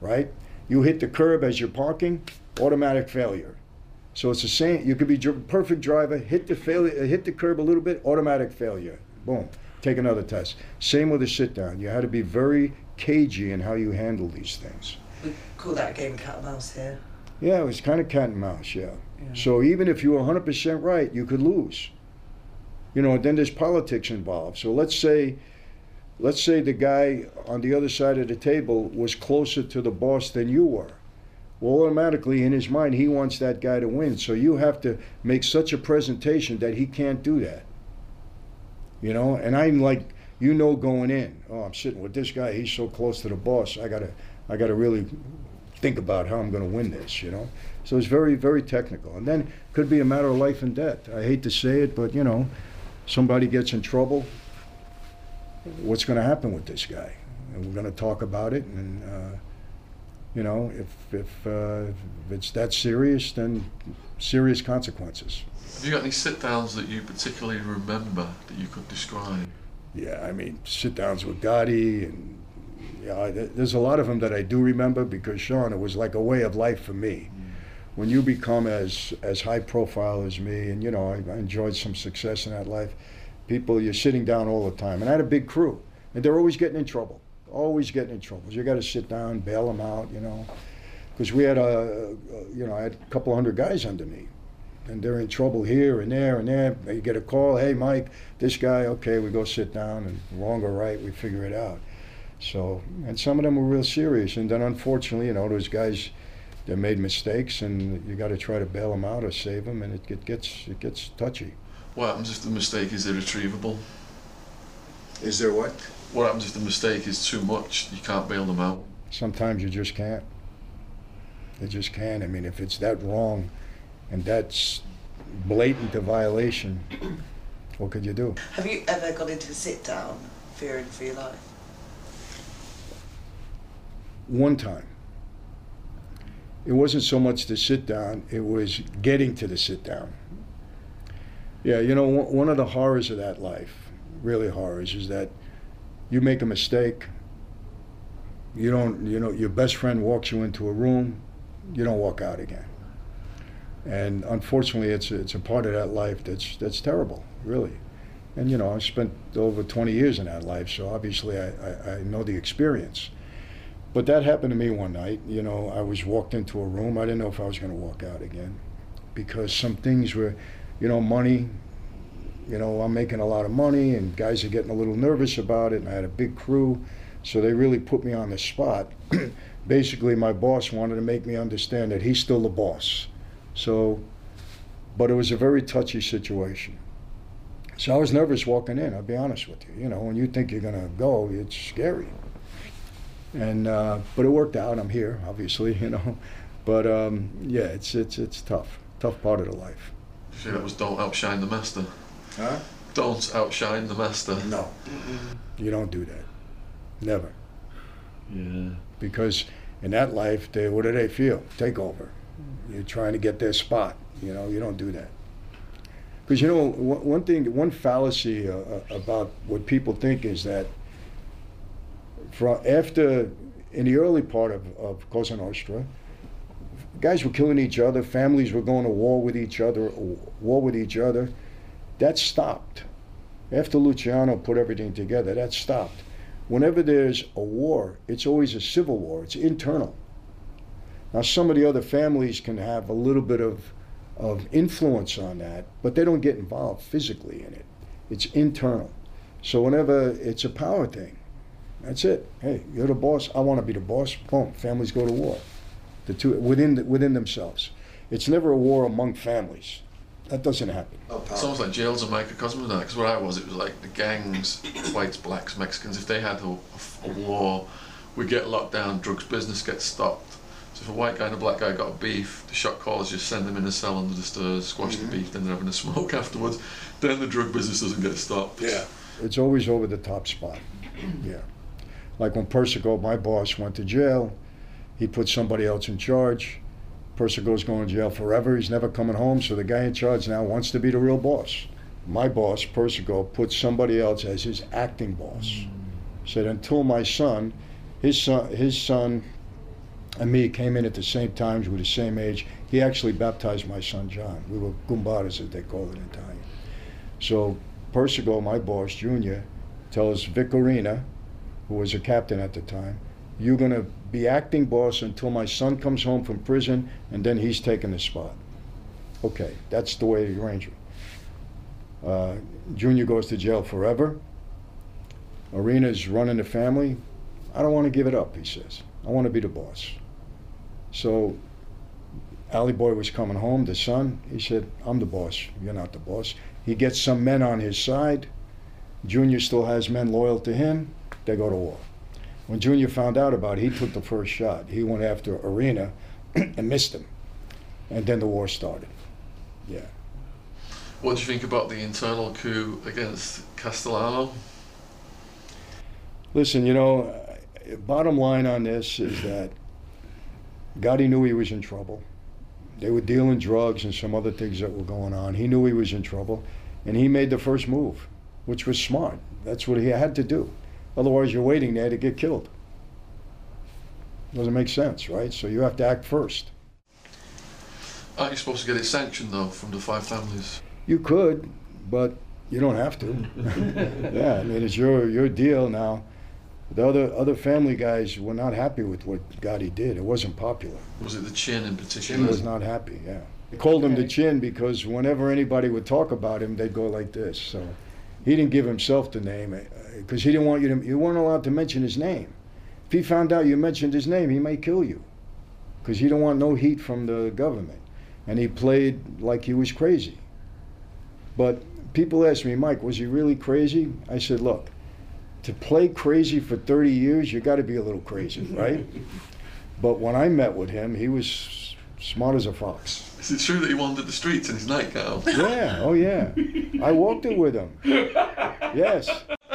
right? You hit the curb as you're parking, automatic failure. So it's the same. You could be perfect driver, hit the failure, hit the curb a little bit, automatic failure. Boom. Take another test. Same with a sit down. You had to be very cagey in how you handle these things. We call that a game cat and mouse here. Yeah, it was kind of cat and mouse, yeah. Yeah. So even if you were 100% right, you could lose. You know, then there's politics involved. So let's say let's say the guy on the other side of the table was closer to the boss than you were. Well, automatically in his mind, he wants that guy to win. So you have to make such a presentation that he can't do that. You know, and I'm like, you know, going in, oh, I'm sitting with this guy. He's so close to the boss. I gotta, I gotta really think about how I'm to win this. You know, so it's very, very technical. And then could be a matter of life and death. I hate to say it, but you know, somebody gets in trouble. What's to happen with this guy? And we're to talk about it. And uh, you know, if if, uh, if it's that serious, then serious consequences. Have you got any sit downs that you particularly remember that you could describe? Yeah, I mean, sit downs with Gotti, and yeah, I, there's a lot of them that I do remember because Sean, it was like a way of life for me. When you become as as high profile as me, and you know, I, I enjoyed some success in that life. People, you're sitting down all the time, and I had a big crew, and they're always getting in trouble, always getting in trouble. So you got to sit down, bail them out, you know, because we had a, a, you know, I had a couple hundred guys under me, and they're in trouble here and there and there. You get a call, hey Mike, this guy, okay, we go sit down, and wrong or right, we figure it out. So, and some of them were real serious, and then unfortunately, you know, those guys, they made mistakes, and you got to try to bail them out or save them, and it, it gets it gets touchy. What happens if the mistake is irretrievable? Is there what? What happens if the mistake is too much? You can't bail them out. Sometimes you just can't. You just can't. I mean, if it's that wrong, and that's blatant a violation, what could you do? Have you ever got into a sit down fearing for your life? one time. It wasn't so much the sit down, it was getting to the sit down. Yeah, you know, one one of the horrors of that life, really horrors, is that you make a mistake. You don't, you know, your best friend walks you into a room, you don't walk out again. And unfortunately, it's a, it's a part of that life that's that's terrible, really. And you know, I spent over 20 years in that life, so obviously I, I, I know the experience. But that happened to me one night. You know, I was walked into a room. I didn't know if I was going to walk out again because some things were, you know, money. You know, I'm making a lot of money, and guys are getting a little nervous about it. And I had a big crew, so they really put me on the spot. Basically, my boss wanted to make me understand that he's still the boss. So, but it was a very touchy situation. So I was nervous walking in. I'll be honest with you. You know, when you think you're going to go, it's scary and uh, but it worked out. I'm here, obviously, you know. But um, yeah, it's it's it's tough, tough part of the life. Say that was don't outshine the master. Huh? Don't outshine the master. No, you don't do that. Never, Yeah. because in that life, they what do they feel? Take over. You're trying to get their spot. You know, you don't do that. Because you know, one one thing, one fallacy uh, uh, about what people think is that from after in the early part of, of Cosa Nostra, guys were killing each other, families were going to war with each other, war with each other. That stopped. After Luciano put everything together, that stopped. Whenever there's a war, it's always a civil war. It's internal. Now, some of the other families can have a little bit of, of influence on that, but they don't get involved physically in it. It's internal. So whenever it's a power thing, that's it. Hey, you're the boss. I want to be the boss. Boom. Families go to war. The two within the, within themselves. It's never a war among families. That doesn't happen. Oh, it's almost like jails are microcosm of that. Because where I was, it was like the gangs, whites, blacks, Mexicans. If they had a, a war, we get locked down. Drugs business gets stopped. So if a white guy and a black guy got a beef, the shot callers just send them in a cell under the stairs, squash the mm-hmm. beef, then they're having a smoke afterwards. Then the drug business doesn't get stopped. Yeah. It's always over the top spot. Yeah. Like when Persico, my boss, went to jail, he put somebody else in charge. Persico's going to jail forever. He's never coming home. So the guy in charge now wants to be the real boss. My boss, Persico, put somebody else as his acting boss. Mm. Said until my son, his son, his son, and me came in at the same times. We were the same age. He actually baptized my son John. We were gumbadas, as they call it in Italian. So Persico, my boss, Junior, tells Vic Orena, who was a captain at the time, you're going to be acting boss until my son comes home from prison and then he's taking the spot. Okay, that's the way the arrangement. Uh, Junior goes to jail forever. Orena's running the family. I don't want to give it up, he says. I want to be the boss. So Allie Boy was coming home, the son. He said, I'm the boss. You're not the boss. He gets some men on his side. Junior still has men loyal to him. They go to war. When Junior found out about it, he took the first shot. He went after Orena and missed him. And then the war started. Yeah. What do you think about the internal coup against Castellano? Listen, you know, bottom line on this is that Gotti knew he was in trouble. They were dealing drugs and some other things that were going on. He knew he was in trouble, and he made the first move, which was smart. That's what he had to do. Otherwise, you're waiting there to get killed. Doesn't make sense, right? So you have to act first. Aren't you supposed to get it sanctioned though from the five families? You could, but you don't have to. yeah, I mean, it's your your deal now. The other other family guys were not happy with what Gotti did. It wasn't popular. Was it the chin in petition? He was not happy. Yeah, they called him the chin because whenever anybody would talk about him, they'd go like this. So he didn't give himself the name eh, because he didn't want you to. You weren't allowed to mention his name. If he found out you mentioned his name, he may kill you because he don't want no heat from the government. And he played like he was crazy. But people ask me, Mike, was he really crazy? I said, look, to play crazy for 30 years, you got to be a little crazy, right? but when I met with him, he was smart as a fox. Is it true that he wandered the streets in his nightgown? Yeah, oh yeah. I walked it with him. Yes.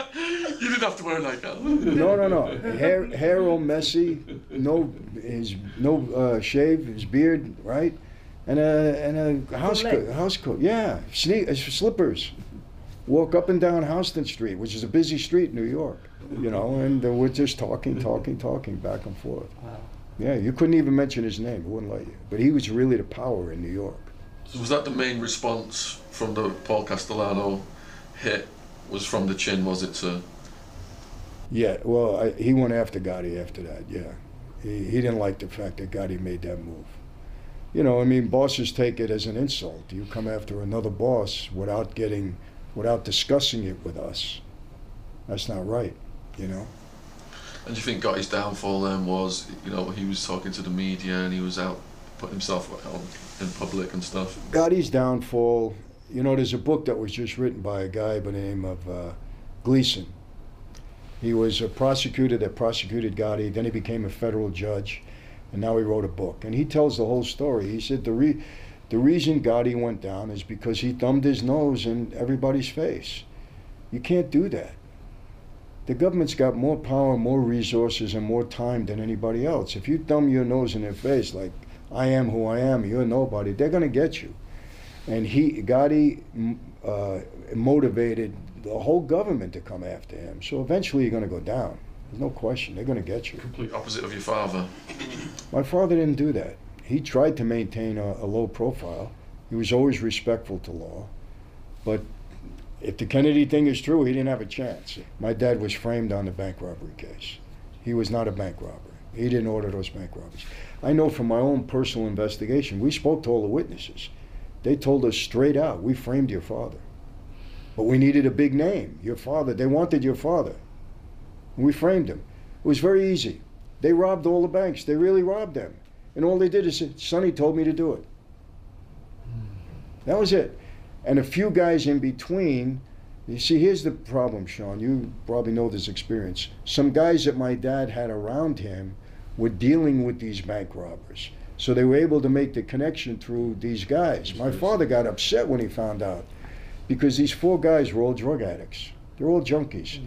you didn't have to wear a nightgown. No, no, no. Hair, hair all messy. No, his no uh, shave. His beard, right? And a and a house coat. House coat. Yeah, Sne- uh, slippers. Walk up and down Houston Street, which is a busy street in New York. You know, and uh, we're just talking, talking, talking back and forth. Wow. Yeah, you couldn't even mention his name. It wouldn't let you. But he was really the power in New York. So was that the main response from the Paul Castellano hit? Was from the chin? Was it sir? Yeah, well, I, he went after Gotti after that. Yeah, he, he didn't like the fact that Gotti made that move. You know, I mean, bosses take it as an insult. You come after another boss without getting, without discussing it with us. That's not right. You know. And do you think Gotti's downfall then was, you know, he was talking to the media and he was out putting himself out in public and stuff? Gotti's downfall. You know, there's a book that was just written by a guy by the name of uh, Gleeson. He was a prosecutor that prosecuted Gotti. Then he became a federal judge, and now he wrote a book. And he tells the whole story. He said the re- the reason Gotti went down is because he thumbed his nose in everybody's face. You can't do that. The government's got more power, more resources, and more time than anybody else. If you thumb your nose in their face like I am who I am, you're nobody, they're going to get you. And he, Gotti, uh, motivated the whole government to come after him. So eventually you're going to go down. There's no question. They're going to get you. Complete opposite of your father. My father didn't do that. He tried to maintain a, a low profile. He was always respectful to law. But if the Kennedy thing is true, he didn't have a chance. My dad was framed on the bank robbery case. He was not a bank robber. He didn't order those bank robberies. I know from my own personal investigation, we spoke to all the witnesses. They told us straight out, we framed your father. But we needed a big name, your father. They wanted your father. And we framed him. It was very easy. They robbed all the banks. They really robbed them. And all they did is say, Sonny told me to do it. That was it. And a few guys in between. You see, here's the problem, Sean. You probably know this experience. Some guys that my dad had around him were dealing with these bank robbers. So they were able to make the connection through these guys. My father got upset when he found out because these four guys were all drug addicts. They're all junkies.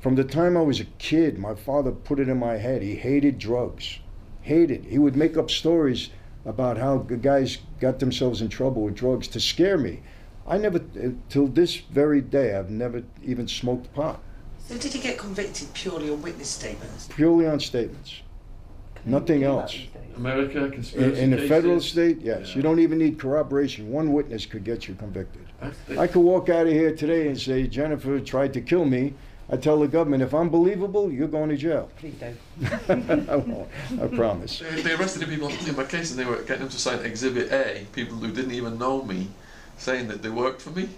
From the time I was a kid, my father put it in my head. He hated drugs. Hated. He would make up stories about how the guys got themselves in trouble with drugs to scare me. I never, uh, till this very day, I've never even smoked pot. So did he get convicted purely on witness statements? Purely on statements. Nothing else. America, In, conspiracy in the federal cases. state, yes. Yeah. You don't even need corroboration. One witness could get you convicted. That's the- I could walk out of here today and say Jennifer tried to kill me. I tell the government, if I'm believable, you're going to jail. Please don't. I won't. I promise. They, they arrested the people in my case and they were getting them to sign Exhibit A, people who didn't even know me, saying that they worked for me.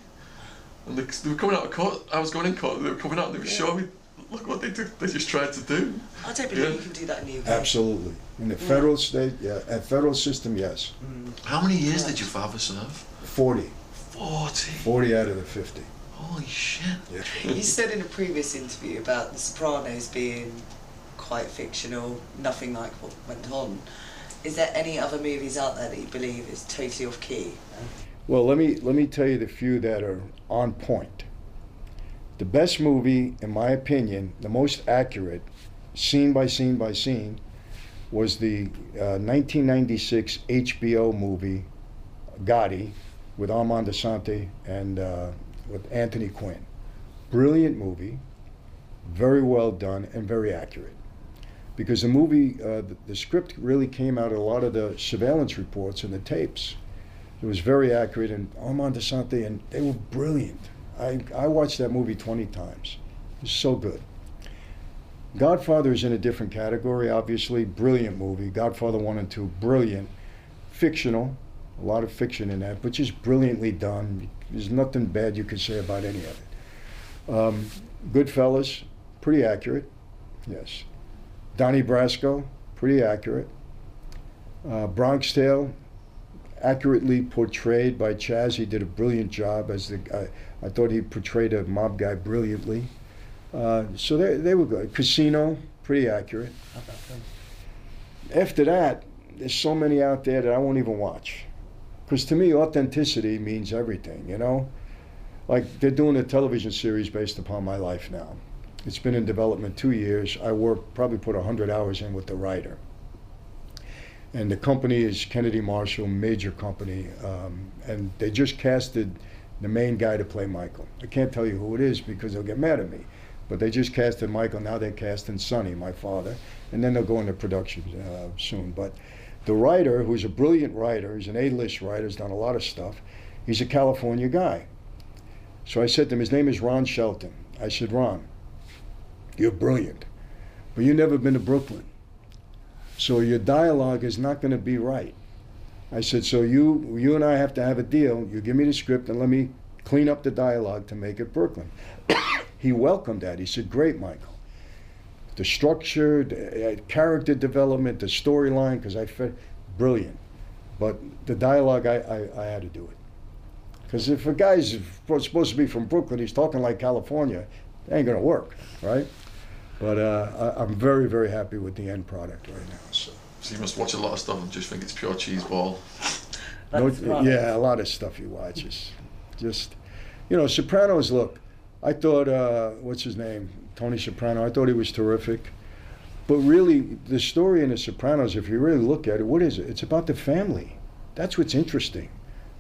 And they, they were coming out of court, I was going in court, they were coming out and they were showing me, look what they did, they just tried to do. I don't believe Yeah. you can do that in the UK. Absolutely. In the mm. federal state, yeah, at federal system, yes. Mm. How many years did your father serve? 40. 40. 40 out of the 50. Holy shit. Yeah. You said in a previous interview about The Sopranos being quite fictional, nothing like what went on. Is there any other movies out there that you believe is totally off key? Well, let me let me tell you the few that are on point. The best movie, in my opinion, the most accurate, scene by scene by scene, was the uh, 1996 HBO movie Gotti with Armand Assante and uh, with Anthony Quinn. Brilliant movie, very well done and very accurate. Because the movie, uh, the, the script really came out of a lot of the surveillance reports and the tapes. It was very accurate, and Armand Assante, and they were brilliant. I, I watched that movie 20 times. It's so good. Godfather is in a different category, obviously. Brilliant movie. Godfather 1 and 2, brilliant. Fictional, a lot of fiction in that, but just brilliantly done. There's nothing bad you could say about any of it. Um, Goodfellas, pretty accurate, yes. Donnie Brasco, pretty accurate. Uh, Bronx Tale, accurately portrayed by Chazz. He did a brilliant job as the guy. I thought he portrayed a mob guy brilliantly. Uh, so they, they were good. Casino, pretty accurate. After that, there's so many out there that I won't even watch. Because to me, authenticity means everything, you know? Like they're doing a television series based upon my life now. It's been in development two years. I work, probably put 100 hours in with the writer. And the company is Kennedy Marshall, major company. Um, and they just casted the main guy to play Michael. I can't tell you who it is because they'll get mad at me. But they just casted Michael. Now they're casting Sonny, my father. And then they'll go into production uh, soon. But the writer, who's a brilliant writer, he's an A-list writer, has done a lot of stuff. He's a California guy. So I said to him, his name is Ron Shelton. I said, Ron, you're brilliant, but you've never been to Brooklyn. So your dialogue is not going to be right. I said, so you, you and I have to have a deal. You give me the script and let me clean up the dialogue to make it Brooklyn. he welcomed that. He said, great, Michael. The structure, the uh, character development, the storyline, because I felt brilliant. But the dialogue, I, I, I had to do it. Because if a guy's supposed to be from Brooklyn, he's talking like California, it ain't gonna work, right? But uh, I, I'm very, very happy with the end product right now. So, So you must watch a lot of stuff and just think it's pure cheese ball. no, That's yeah, a lot of stuff you watch is just, you know, Sopranos. Look, I thought, uh, what's his name, Tony Soprano. I thought he was terrific. But really, the story in The Sopranos, if you really look at it, what is it? It's about the family. That's what's interesting.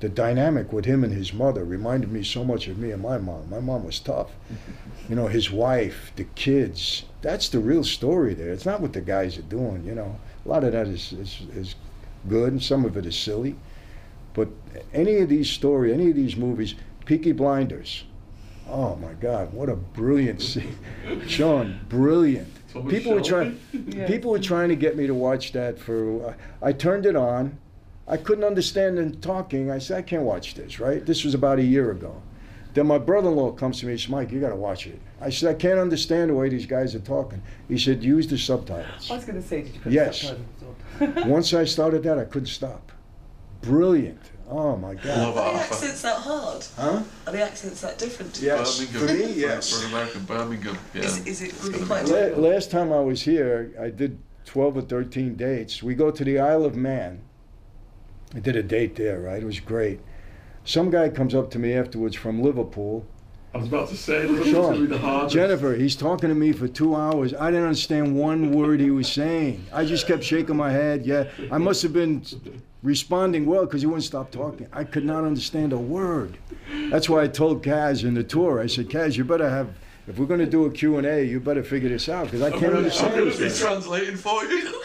The dynamic with him and his mother reminded me so much of me and my mom. My mom was tough. You know, his wife, the kids. That's the real story there. It's not what the guys are doing, you know. A lot of that is, is, is good and some of it is silly. But any of these stories, any of these movies, Peaky Blinders, oh my God, what a brilliant scene. Sean, brilliant. People were show. trying, people were trying to get me to watch that for. I turned it on. I couldn't understand them talking. I said, I can't watch this. Right? This was about a year ago. Then my brother-in-law comes to me. He says, Mike, you got to watch it. I said, I can't understand the way these guys are talking. He said, use the subtitles. I was going to say, did you put Yes. subtitles on? Once I started that, I couldn't stop. Brilliant. Oh my God. Love Are the accents that hard? Huh? Are the accents that different? Yes. Birmingham. For me, yes. For an American, Birmingham. Yeah. Is, is it really quite be- La- difficult? last time I was here, I did 12 or 13 dates. We go to the Isle of Man. I did a date there, right? It was great. Some guy comes up to me afterwards from Liverpool. I was about to say, Sean, gonna be the hardest. Jennifer, he's talking to me for two hours. I didn't understand one word he was saying. I just kept shaking my head. Yeah, I must have been responding well because he wouldn't stop talking. I could not understand a word. That's why I told Kaz in the tour. I said, Kaz, you better have. If we're going to do a Q&A, you better figure this out because I I'm can't gonna, I'm understand gonna be translating for you.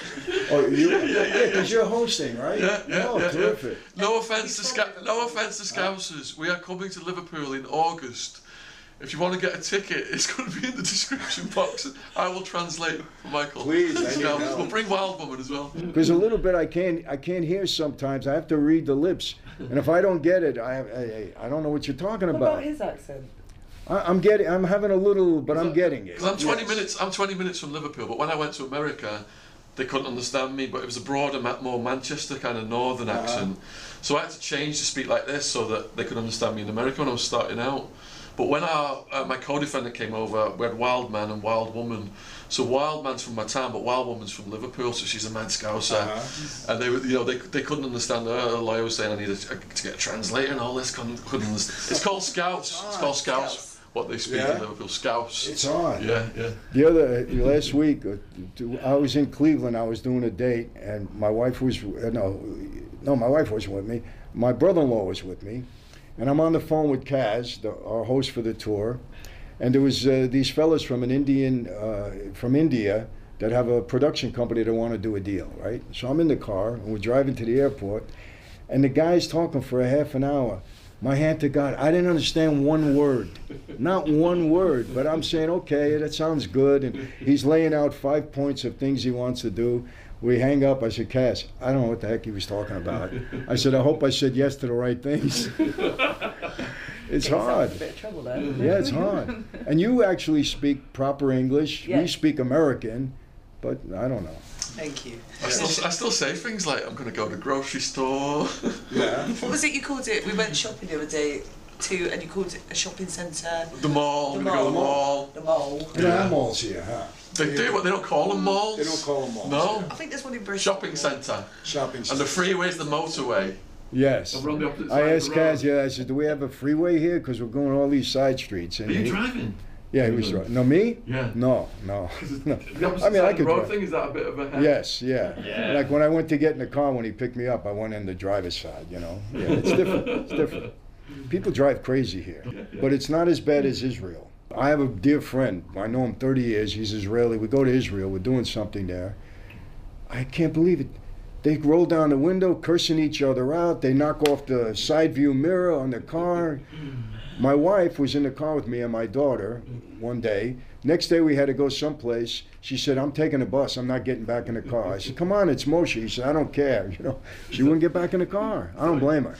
Oh, you? Yeah, yeah, yeah, Yeah, because you're hosting, right? Yeah, yeah, Oh, yeah, yeah. No offense to Sca- no offense to Scousers. We are coming to Liverpool in August. If you want to get a ticket, it's going to be in the description box. I will translate for Michael. Please, I need help. We'll bring Wild Woman as well. Because a little bit I can't I can't hear sometimes. I have to read the lips, and if I don't get it, I I, I don't know what you're talking What about. about his accent? I, I'm getting I'm having a little, but I'm getting it. Because I'm 20 Yes. minutes. I'm 20 minutes from Liverpool, but when I went to America, they couldn't understand me. But it was a broader, more Manchester kind of northern Uh-huh. accent. So I had to change to speak like this so that they could understand me in America when I was starting out. But when our, uh, my co-defendant came over, we had Wild Man and Wild Woman. So Wild Man's from my town, but Wild Woman's from Liverpool, so she's a mad scouser. Uh-huh. And they, were, you know, they, they couldn't understand her. The lawyer was saying I needed to, to get a translator and all this. Couldn't, couldn't understand. It's called Scouse. It's called Scouse. Scouse. What they speak Yeah? in Liverpool, Scouse. It's on. Yeah, yeah. The other last week, uh, I was in Cleveland. I was doing a date, and my wife was uh, no, no, my wife wasn't with me. My brother-in-law was with me, and I'm on the phone with Kaz, the, our host for the tour, and there was uh, these fellas from an Indian uh, from India that have a production company that want to do a deal, right? So I'm in the car, and we're driving to the airport, and the guy's talking for a half an hour. My hand to God, I didn't understand one word, not one word. But I'm saying, okay, that sounds good. And he's laying out five points of things he wants to do. We hang up. I said, Kaz, I don't know what the heck he was talking about. I said, I hope I said yes to the right things. it's hard. in A bit of trouble. Yeah, it's hard. And you actually speak proper English. We speak American, but I don't know. Thank you. I still, I still say things like I'm going to go to the grocery store. Yeah. What was it you called it? We went shopping the other day to, and you called it a shopping centre. the mall. I'm going to go to the mall. The mall. There are malls here, huh? They do, but they don't call them malls. They don't call them malls. No. I think there's one in Bristol. Shopping centre. Shopping centre. And the freeway's the motorway. Yes. So we're on the opposite I asked of the road. Kaz, yeah, I said, do we have a freeway here? Because we're going all these side streets. And Are you he- driving? Yeah, he was right. No, me? Yeah. No, no. no. I mean, I of the could road drive. thing, is that a bit of a head? Yes, yeah. Yeah. Like when I went to get in the car when he picked me up, I went in the driver's side, you know? Yeah, it's different. It's different. People drive crazy here, but it's not as bad as Israel. I have a dear friend. I know him 30 years. He's Israeli. We go to Israel. We're doing something there. I can't believe it. They roll down the window, cursing each other out. They knock off the side view mirror on the car. My wife was in the car with me and my daughter one day. Next day we had to go someplace. She said, "I'm taking a bus. I'm not getting back in the car." I said, "Come on, it's Moshe." He said, "I don't care." You know, she wouldn't get back in the car. I don't blame her.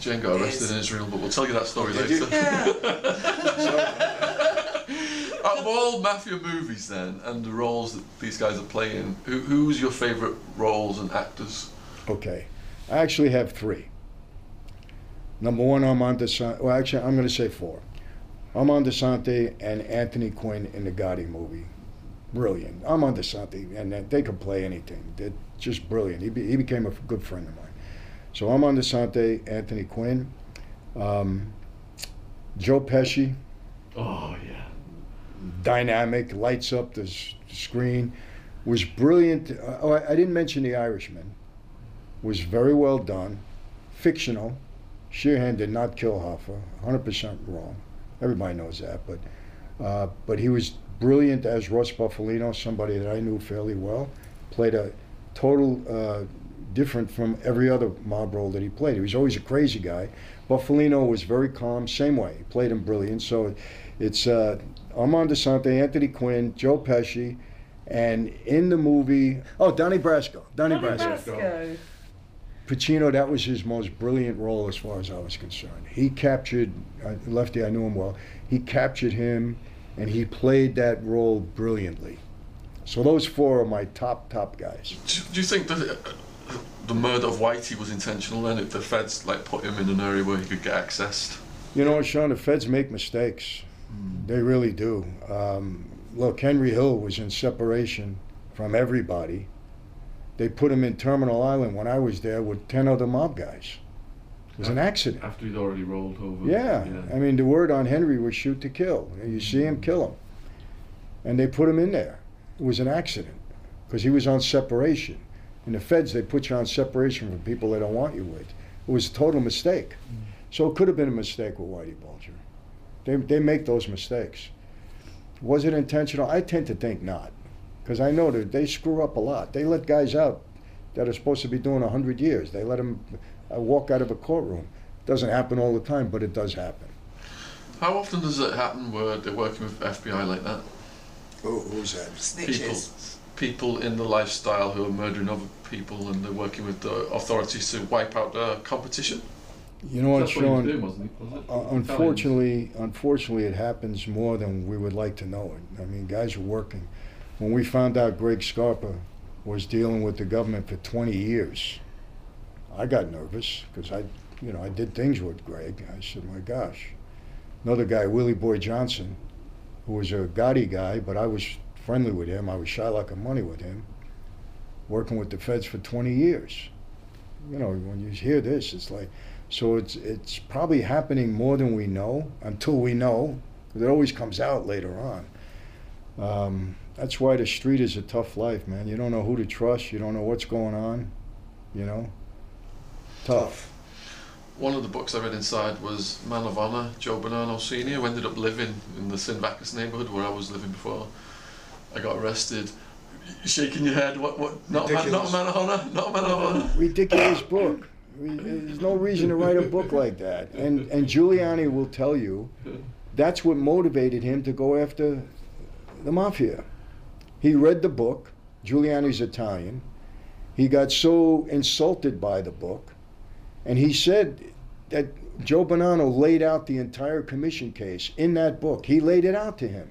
Jane got arrested in Israel, but we'll tell you that story later. Out of all mafia movies, then, and the roles that these guys are playing, who, who's your favourite roles and actors? Okay, I actually have three. Number one, Armand Assante. Well, actually, I'm going to say four. Armand Assante and Anthony Quinn in the Gotti movie. Brilliant. Armand Assante, and they- could play anything. They're just brilliant. He, be, he became a good friend of mine. So Armand Assante, Anthony Quinn, um, Joe Pesci, Oh, yeah. dynamic, lights up the screen, was brilliant. Uh, oh, I, I didn't mention The Irishman. Was very well done, fictional. Sheeran did not kill Hoffa, 100% wrong. Everybody knows that, but uh, but he was brilliant as Russ Bufalino, somebody that I knew fairly well. Played a total uh, different from every other mob role that he played. He was always a crazy guy. Bufalino was very calm, same way. He played him brilliant. So it's uh, Armand Assante, Anthony Quinn, Joe Pesci, and in the movie, oh, Donnie Brasco. Donnie Donnie Brasco. Brasco. Pacino, that was his most brilliant role as far as I was concerned. He captured, uh, Lefty, I knew him well, he captured him and he played that role brilliantly. So those four are my top, top guys. Do, do you think that uh, the murder of Whitey was intentional then? If the feds like put him in an area where he could get accessed? You know, Sean, the feds make mistakes. They really do. Um, look, Henry Hill was in separation from everybody. They put him in Terminal Island when I was there with 10 other mob guys. It was an accident. After he'd already rolled over. Yeah. I mean, the word on Henry was shoot to kill. You see him, kill him. And they put him in there. It was an accident because he was on separation. In the feds, they put you on separation from people they don't want you with. It was a total mistake. Mm. So it could have been a mistake with Whitey Bulger. They, they make those mistakes. Was it intentional? I tend to think not because I know that they screw up a lot. They let guys out that are supposed to be doing 100 years. They let them uh, walk out of a courtroom. It Doesn't happen all the time, but it does happen. How often does it happen where they're working with FBI like that? Oh, who's that? Snitches. People in the lifestyle who are murdering other people and they're working with the authorities to wipe out the competition? You know what, That's what doing, Sean? wasn't he? Was it? Uh, unfortunately, unfortunately, it happens more than we would like to know it. I mean, guys are working. When we found out Greg Scarpa was dealing with the government for 20 years, I got nervous because I, you know, I did things with Greg. I said, my gosh. Another guy, Willie Boy Johnson, who was a Gotti guy, but I was friendly with him. I was shy like a money with him, working with the feds for 20 years. You know, when you hear this, it's like, so it's it's probably happening more than we know until we know, because it always comes out later on. Um, that's why the street is a tough life, man. You don't know who to trust. You don't know what's going on. You know, tough. One of the books I read inside was Man of Honor, Joe Bonanno Sr., who ended up living in the St. Bacchus neighbourhood where I was living before I got arrested. Shaking your head. What? What? Not man, not a man of honor. Not a man of honor. Ridiculous book. There's no reason to write a book like that. And and Giuliani will tell you that's what motivated him to go after the mafia. He read the book. Giuliani's Italian. He got so insulted by the book, and he said that Joe Bonanno laid out the entire commission case in that book. He laid it out to him.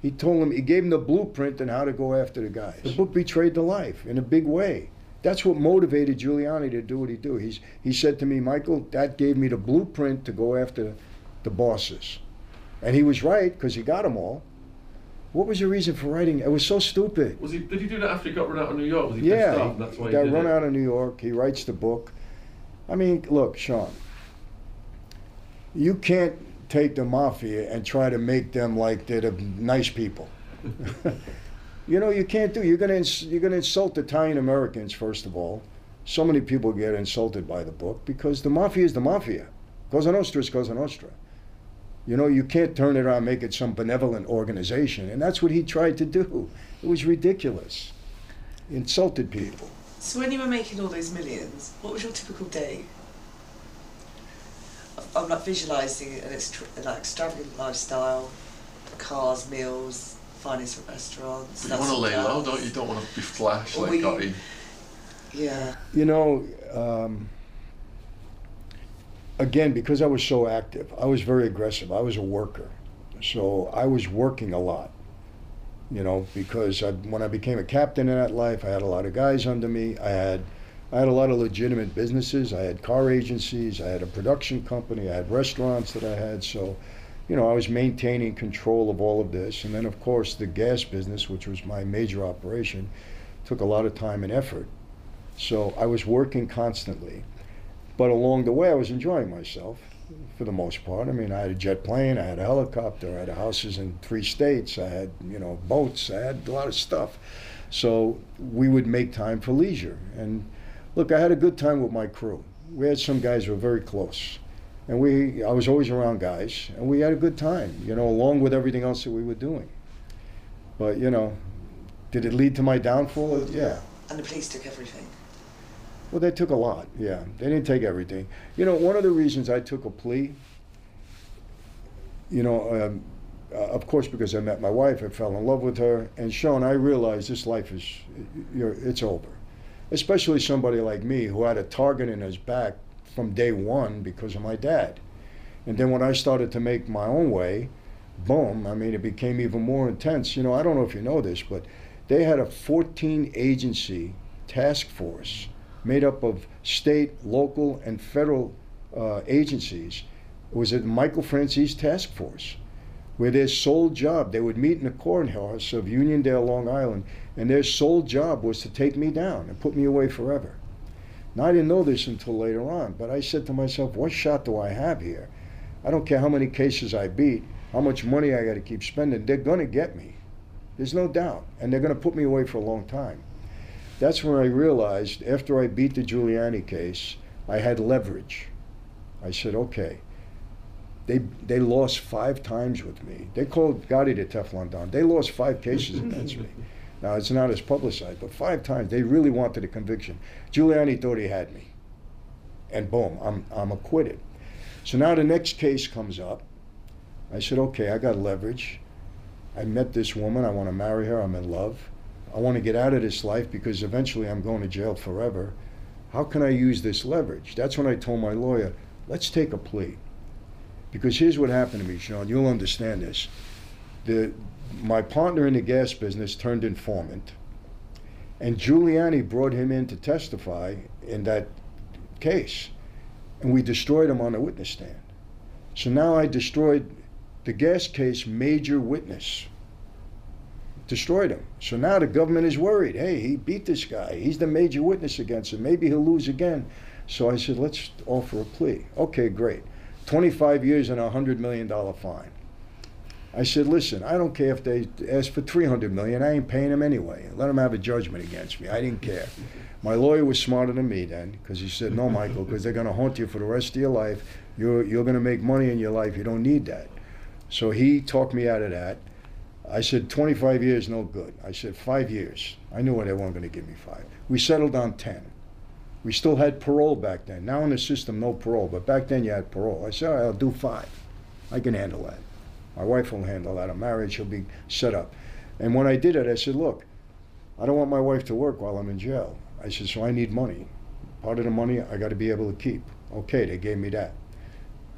He told him he gave him the blueprint on how to go after the guys. The book betrayed the life in a big way. That's what motivated Giuliani to do what he do. He's he said to me, Michael, that gave me the blueprint to go after the bosses, and he was right because he got them all. What was your reason for writing? It was so stupid. Was he? Did he do that after he got run out of New York? Was he Yeah, pissed off? he, That's why he got run it? out of New York. He writes the book. I mean, look, Sean, you can't take the mafia and try to make them like they're the nice people. you know, you can't do. You're gonna ins- you're gonna insult Italian Americans first of all. So many people get insulted by the book because the mafia is the mafia. Cosa Nostra is Cosa Nostra. You know, you can't turn it around and make it some benevolent organization, and that's what he tried to do. It was ridiculous. He insulted people. So when you were making all those millions, what was your typical day? I'm like visualising an extra, an extravagant lifestyle, cars, meals, finest restaurants. You want to lay low, don't you? Don't want to be flash Or like were you- Gotti. Yeah. You know, um, again, because I was so active, I was very aggressive. I was a worker. So I was working a lot, you know, because I, when I became a captain in that life, I had a lot of guys under me. I had, I had a lot of legitimate businesses. I had car agencies. I had a production company. I had restaurants that I had. So, you know, I was maintaining control of all of this. And then, of course, the gas business, which was my major operation, took a lot of time and effort. So I was working constantly. But along the way, I was enjoying myself for the most part. I mean, I had a jet plane, I had a helicopter, I had houses in three states, I had, you know, boats, I had a lot of stuff. So we would make time for leisure. And look, I had a good time with my crew. We had some guys who were very close. And we, I was always around guys, and we had a good time, you know, along with everything else that we were doing. But, you know, did it lead to my downfall? Yeah. And the police took everything. Well, they took a lot. Yeah, they didn't take everything. You know, one of the reasons I took a plea. You know, um, uh, of course, because I met my wife, I fell in love with her, and Sean, I realized this life is, it's over. Especially somebody like me who had a target in his back from day one because of my dad, and then when I started to make my own way, boom! I mean, it became even more intense. You know, I don't know if you know this, but they had a 14 agency task force made up of state, local, and federal uh, agencies. Was a Michael Franzese task force, where their sole job, they would meet in the courthouse of Uniondale, Long Island, and their sole job was to take me down and put me away forever. Now, I didn't know this until later on, but I said to myself, what shot do I have here? I don't care how many cases I beat, how much money I got to keep spending, they're going to get me. There's no doubt. And they're going to put me away for a long time that's when I realized after I beat the Giuliani case, I had leverage. I said, okay. They they lost five times with me. They called Gotti the Teflon Don. They lost five cases against me. Now it's not as publicized, but five times they really wanted a conviction. Giuliani thought he had me, and boom, I'm I'm acquitted. So now the next case comes up, I said, okay, I got leverage. I met this woman. I want to marry her. I'm in love. I want to get out of this life because eventually I'm going to jail forever. How can I use this leverage? That's when I told my lawyer, let's take a plea. Because here's what happened to me, Sean. You'll understand this. The, my partner in the gas business turned informant, and Giuliani brought him in to testify in that case, and we destroyed him on the witness stand. So now I destroyed the gas case major witness. Destroyed him. So now the government is worried. Hey, he beat this guy. He's the major witness against him. Maybe he'll lose again. So I said, let's offer a plea. Okay, great. 25 years and a $100 million fine. I said, listen, I don't care if they ask for 300 million. I ain't paying them anyway. Let them have a judgment against me. I didn't care. My lawyer was smarter than me then because he said, no, Michael, because they're going to haunt you for the rest of your life. You're, you're going to make money in your life. You don't need that. So he talked me out of that. I said, 25 years, no good. I said, five years. I knew they weren't going to give me five. We settled on 10. We still had parole back then. Now in the system, no parole, but back then you had parole. I said, I'll do five. I can handle that. My wife will handle that. I'm she'll be set up. And when I did it, I said, look, I don't want my wife to work while I'm in jail. I said, so I need money. Part of the money I got to be able to keep. Okay, they gave me that.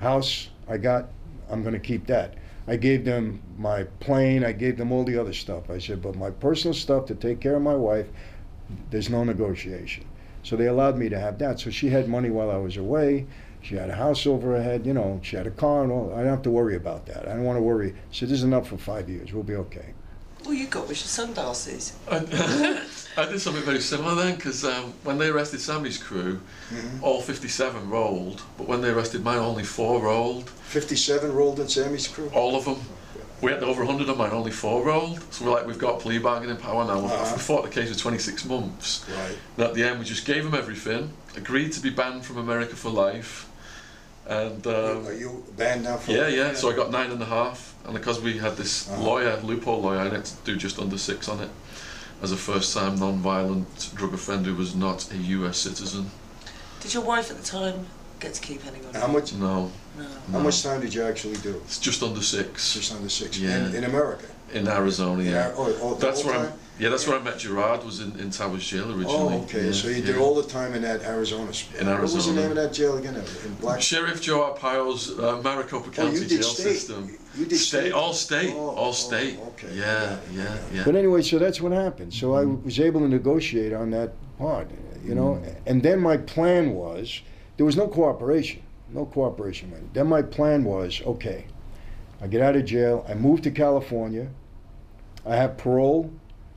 House I got, I'm going to keep that. I gave them my plane, I gave them all the other stuff. I said, but my personal stuff to take care of my wife, there's no negotiation. So they allowed me to have that. So she had money while I was away. She had a house over her head, you know, she had a car and all. I don't have to worry about that. I don't want to worry. So this is enough for five years. We'll be okay. All you got was your sunglasses. I, I did something very similar then because um, when they arrested Sammy's crew, Mhm. all 57 rolled, but when they arrested mine, only four rolled. 57 rolled in Sammy's crew? All of them. We had over 100 of mine, only four rolled. So we're like, we've got plea bargaining power now. Uh-huh. We fought the case for 26 months. Right. And at the end, we just gave them everything, agreed to be banned from America for life. And um, Are you banned now for yeah, yeah. So I got nine and a half, and because we had this Uh-huh. lawyer, loophole lawyer, I had to do just under six on it, as a first-time non-violent drug offender who was not a U.S. citizen. Did your wife at the time get to keep any money? How much? No, No. How no. much time did you actually do? It's just under six Just under six. Yeah. In, in America. in Arizona. Yeah, oh, oh, that's whole where I, time? yeah, that's where I met Gerard. Was in, in Towers Jail originally. Oh, okay. Yeah, so you did yeah. all the time in that Arizona. spot. In What was the name of that jail again? In Black. Sheriff Joe Arpaio's uh, Maricopa Oh, County you did jail state. system. You did State, all state, Oh, all oh, state. okay. Yeah, I got it, I yeah, yeah. But anyway, so that's what happened. So I was able to negotiate on that part, you know. Mm. And then my plan was there was no cooperation, no cooperation. Man. Then my plan was okay. I get out of jail. I move to California. I have parole.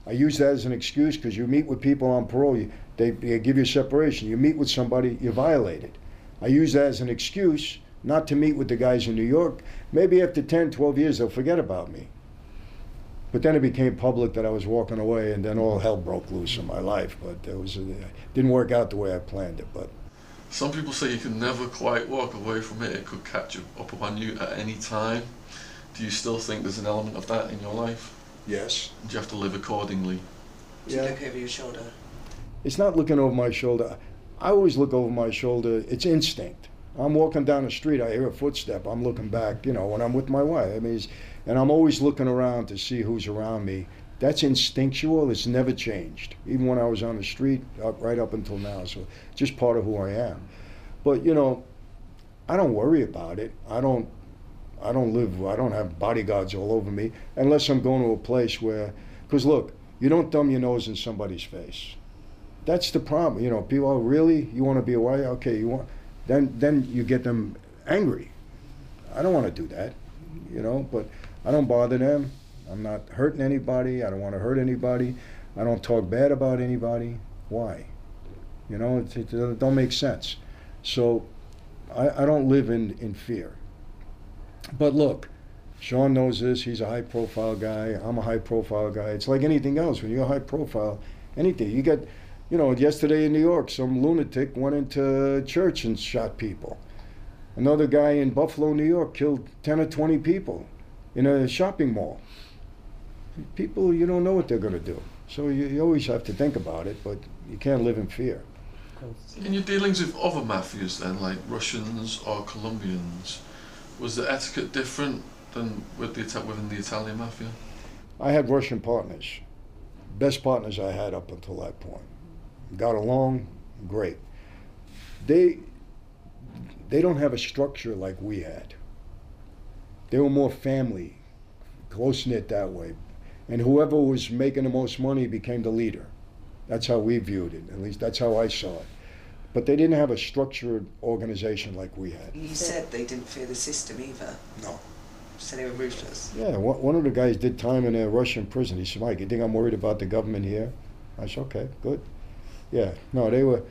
I use that as an excuse because you meet with people on parole. You, they, they give you separation. You meet with somebody, you violate it. I use that as an excuse not to meet with the guys in New York. Maybe after 10, 12 years, they'll forget about me. But then it became public that I was walking away, and then all hell broke loose in my life. But it was it didn't work out the way I planned it. But Some people say you can never quite walk away from it. It could catch up upon you at any time. Do you still think there's an element of that in your life? yes, Do you have to live accordingly? Do you look over your shoulder? it's not looking over my shoulder. I always look over my shoulder. It's instinct. I'm walking down the street. I hear a footstep. I'm looking back. You know, when I'm with my wife. I mean, and I'm always looking around to see who's around me. That's instinctual. It's never changed, even when I was on the street, up, right up until now. So, just part of who I am. But you know, I don't worry about it. I don't. I don't live. I don't have bodyguards all over me unless I'm going to a place where. Because look, you don't thumb your nose in somebody's face. That's the problem. You know, people oh, really you want to be a white? Okay, you want. Then then you get them angry. I don't want to do that. You know, but I don't bother them. I'm not hurting anybody. I don't want to hurt anybody. I don't talk bad about anybody. Why? You know, it, it, don't make sense. So I, I don't live in, in fear. But look, Sean knows this. He's a high profile guy. I'm a high profile guy. It's like anything else. When you're high profile, anything. You get, you know, yesterday in New York, some lunatic went into church and shot people. Another guy in Buffalo, New York, killed 10 or 20 people in a shopping mall. People, you don't know what they're going to do. So you, you always have to think about it, but you can't live in fear. In your dealings with other mafias then, like Russians or Colombians, was the etiquette different than with the within the Italian mafia? I had Russian partners, best partners I had up until that point. Got along great. They they don't have a structure like we had. They were more family, close knit that way, and whoever was making the most money became the leader. That's how we viewed it. At least that's how I saw it. But they didn't have a structured organization like we had. You said they didn't fear the system either. No. Said they were ruthless. Yeah, one one of the guys did time in a Russian prison. He said, Mike, you think I'm worried about the government here? I said, okay, good. Yeah, no, they were,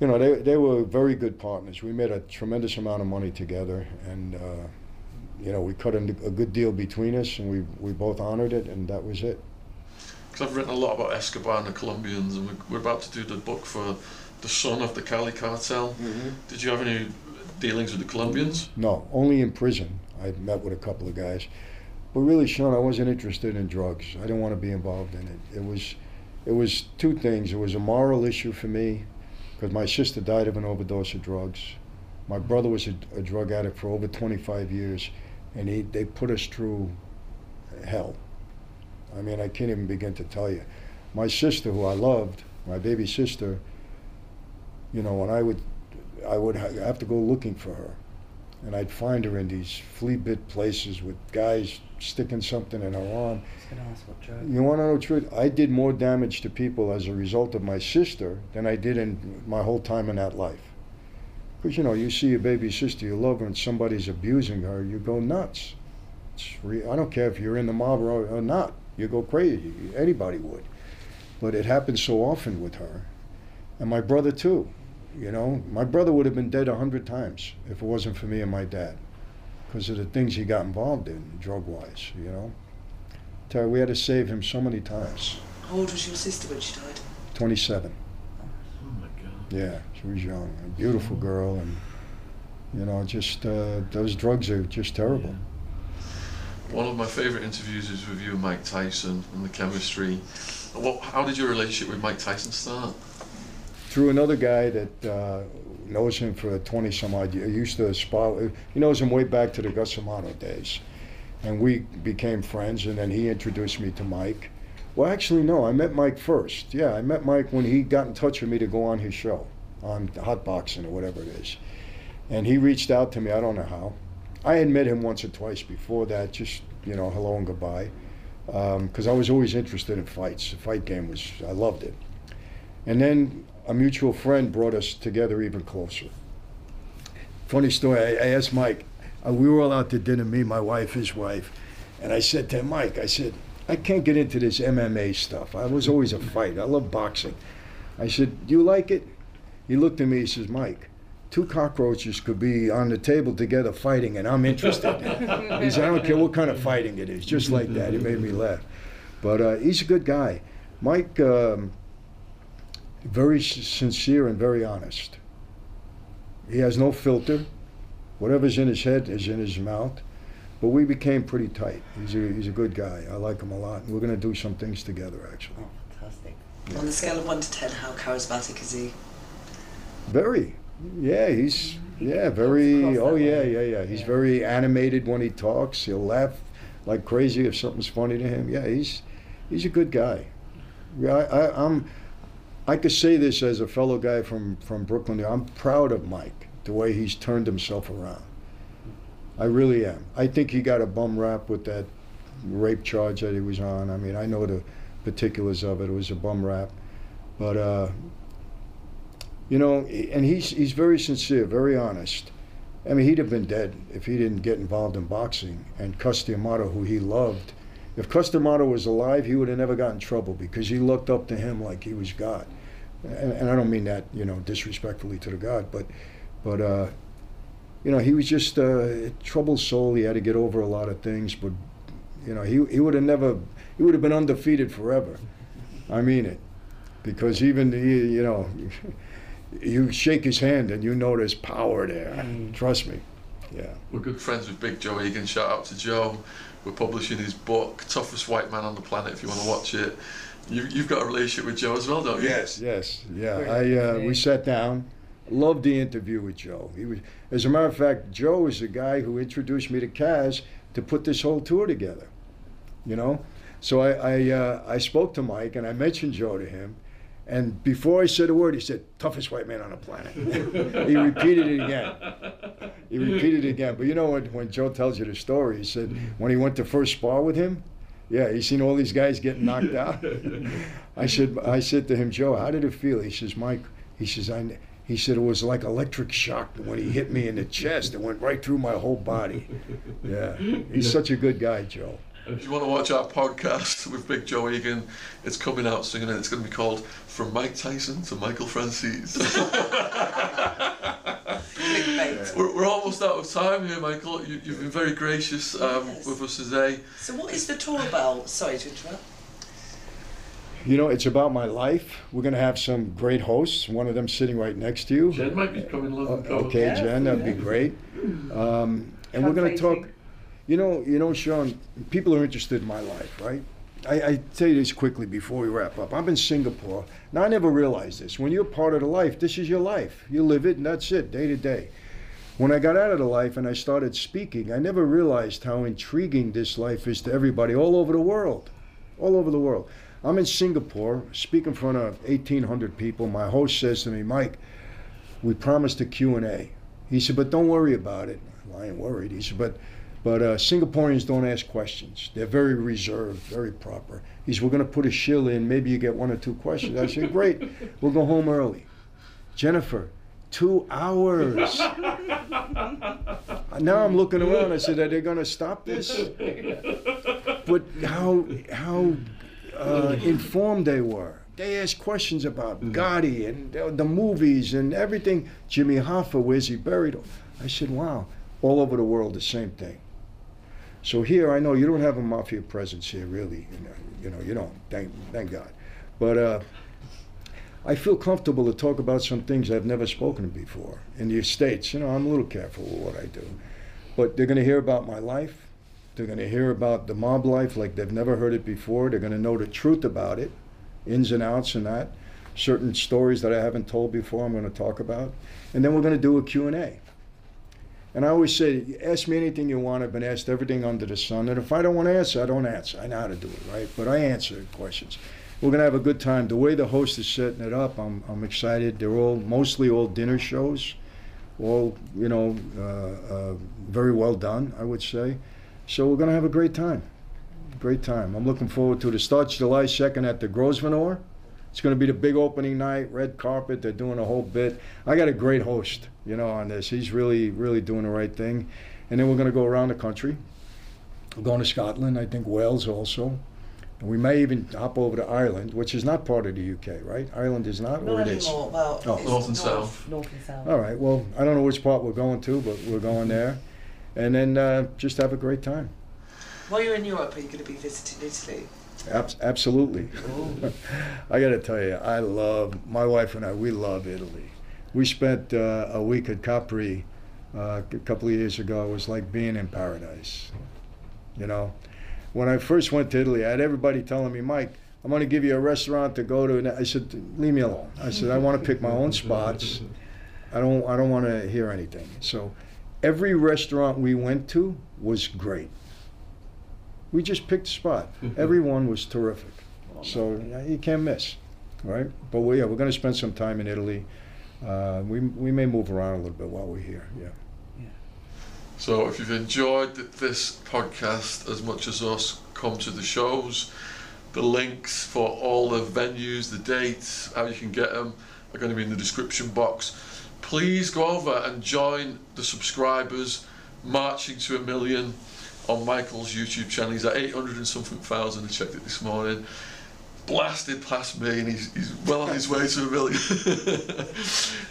you know, they, they were very good partners. We made a tremendous amount of money together, and, uh, you know, we cut a, a good deal between us, and we, we both honored it, and that was it. Because I've written a lot about Escobar and the Colombians, and we're, we're about to do the book for the son of the Cali cartel. Did you have any dealings with the Colombians? No, only in prison. I met with a couple of guys. But really, Sean, I wasn't interested in drugs. I didn't want to be involved in it. It was, it was two things. It was a moral issue for me, because my sister died of an overdose of drugs. My brother was a, a drug addict for over 25 years, and he, they put us through hell. I mean, I can't even begin to tell you. My sister, who I loved, my baby sister, you know, when I would, I would have to go looking for her and I'd find her in these flea bit places with guys sticking something in her arm. I was going to ask what drug. You want to know the truth? I did more damage to people as a result of my sister than I did in my whole time in that life. Because you know, you see your baby sister, you love her, and somebody's abusing her, you go nuts. It's re- I don't care if you're in the mob or, or not. You go crazy. Anybody would. But it happened so often with her, and my brother too. You know, my brother would have been dead a hundred times if it wasn't for me and my dad, because of the things he got involved in, drug-wise. You know, Terry, we had to save him so many times. How old was your sister when she died? Twenty-seven. Oh my god. Yeah, she was young, a beautiful girl, and you know, just uh, those drugs are just terrible. One of my favourite interviews is with you and Mike Tyson and the chemistry. What, how did your relationship with Mike Tyson start? Through another guy that uh, knows him for twenty some odd years, used to spar. He knows him way back to the Cus days, and we became friends. And then he introduced me to Mike. Well, actually, no, I met Mike first. Yeah, I met Mike when he got in touch with me to go on his show, on Hot Boxing or whatever it is. And he reached out to me. I don't know how. I had met him once or twice before that, just you know, hello and goodbye, um, because I was always interested in fights. The fight game was, I loved it. And then a mutual friend brought us together even closer. Funny story. I, I asked Mike. Uh, we were all out to dinner, me, my wife, his wife, and I said to Mike, I said, I can't get into this MMA stuff. I was always a fight. I love boxing. I said, Do you like it? He looked at me. He says, Mike, two cockroaches could be on the table together fighting, and I'm interested. he said, I don't care what kind of fighting it is, just like that. It made me laugh. But uh, he's a good guy. Mike, um, very sincere and very honest. He has no filter. Whatever's in his head is in his mouth. But we became pretty tight. He's a, he's a good guy. I like him a lot. And we're going to do some things together, actually. Oh, fantastic. On the scale of 1 to 10, how charismatic is he? Very. Yeah, he's yeah, very oh yeah, yeah, yeah. He's Yeah. very animated when he talks. He'll laugh like crazy if something's funny to him. Yeah, he's he's a good guy. Yeah, I, I, I'm I could say this as a fellow guy from from Brooklyn. I'm proud of Mike the way he's turned himself around. I really am. I think he got a bum rap with that rape charge that he was on. I mean, I know the particulars of it. It was a bum rap, but uh, you know, and he's he's very sincere, very honest. I mean, he'd have been dead if he didn't get involved in boxing. And Cus D'Amato, who he loved, if Cus D'Amato was alive, he would have never got in trouble because he looked up to him like he was God. And, and I don't mean that, you know, disrespectfully to the God, but, but, uh, you know, he was just a troubled soul. He had to get over a lot of things, but, you know, he he would have never, he would have been undefeated forever. I mean it, because even he, you know. you shake his hand and you know there's power there. Mm. Trust me. Yeah. We're good friends with Big Joe Egan. Shout out to Joe. We're publishing his book, Toughest White Man on the Planet, if you want to watch it. You, you've got a relationship with Joe as well, don't you? Yes. Yes. Yeah. I uh, we sat down. Loved the interview with Joe. He was, as a matter of fact, Joe is the guy who introduced me to Kaz to put this whole tour together. You know, so I I, uh, I spoke to Mike and I mentioned Joe to him, and before I said a word, he said, "Toughest white man on the planet." he repeated it again. He repeated it again. But you know when when Joe tells you the story, he said when he went to first spar with him, yeah, he seen all these guys getting knocked out. I said I said to him, Joe, how did it feel? He says, Mike. He says I. He said it was like electric shock when he hit me in the chest. It went right through my whole body. Yeah, he's such a good guy, Joe. If you want to watch our podcast with Big Joe Egan, it's coming out soon and it's going to be called From Mike Tyson to Michael Franzese. Clickbait. we're, we're almost out of time here, Michael. You, you've been very gracious um, Yes. with us today. So what is the tour about? Sorry to interrupt. You know, it's about my life. We're going to have some great hosts. One of them sitting right next to you. Jen might be coming O- along. Okay, Yeah, Jen, that'd be great. Um, and we're going to talk. You know, you know, Sean. People are interested in my life, right? I, I tell you this quickly before we wrap up. I'm in Singapore. Now, I never realized this. When you're part of the life, this is your life. You live it, and that's it, day to day. When I got out of the life and I started speaking, I never realized how intriguing this life is to everybody all over the world. All over the world. I'm in Singapore, speak in front of 1,800 people. My host says to me, Mike, we promised a Q&A. He said, but don't worry about it. Well, I ain't worried. He said, but but uh, Singaporeans don't ask questions. They're very reserved, very proper. He said, we're going to put a shill in. Maybe you get one or two questions. I said, great. We'll go home early. Jennifer, two hours. now I'm looking around. I said, are they going to stop this? But how how uh, informed they were. They asked questions about Gotti and the, the movies and everything. Jimmy Hoffa, where's he buried? I said, wow. All over the world, the same thing. So here, I know you don't have a mafia presence here, really. You know, you, know, you don't. Thank, thank God. But uh, I feel comfortable to talk about some things I've never spoken before in the States. You know, I'm a little careful with what I do. But they're going to hear about my life. They're going to hear about the mob life like they've never heard it before. They're going to know the truth about it, ins and outs and that. Certain stories that I haven't told before I'm going to talk about. And then we're going to do a Q&A. And I always say, ask me anything you want. I've been asked everything under the sun. And if I don't want to answer, I don't answer. I know how to do it, right? But I answer questions. We're going to have a good time. The way the host is setting it up, I'm, I'm excited. They're all mostly all dinner shows, all, you know, uh, uh, very well done, I would say. So we're going to have a great time. Great time. I'm looking forward to it. It starts July 2nd at the Grosvenor. It's going to be the big opening night, red carpet. They're doing a whole bit. I got a great host, you know, on this. He's really, really doing the right thing. And then we're going to go around the country. We're going to Scotland, I think Wales also. And we may even hop over to Ireland, which is not part of the UK, right? Ireland is not, or it is? anymore. Well, Oh. it's North and south. North and south. All right. Well, I don't know which part we're going to, but we're going there. And then uh, just have a great time. While you're in Europe, are you going to be visiting Italy? Abs- absolutely. I got to tell you, I love my wife and I. We love Italy. We spent uh, a week at Capri uh, a couple of years ago. It was like being in paradise. You know, when I first went to Italy, I had everybody telling me, Mike, I'm going to give you a restaurant to go to. And I said, leave me alone. I said, I want to pick my own spots. I don't. I don't want to hear anything. So, every restaurant we went to was great. We just picked a spot. Everyone was terrific. So you can't miss, right? But we, yeah, we're going to spend some time in Italy. Uh, we we may move around a little bit while we're here. Yeah. So if you've enjoyed this podcast as much as us, come to the shows. The links for all the venues, the dates, how you can get them are going to be in the description box. Please go over and join the subscribers marching to a million on Michael's YouTube channel. He's at 800 and something thousand. I checked it this morning. Blasted past me, and he's, he's well on his way to a million.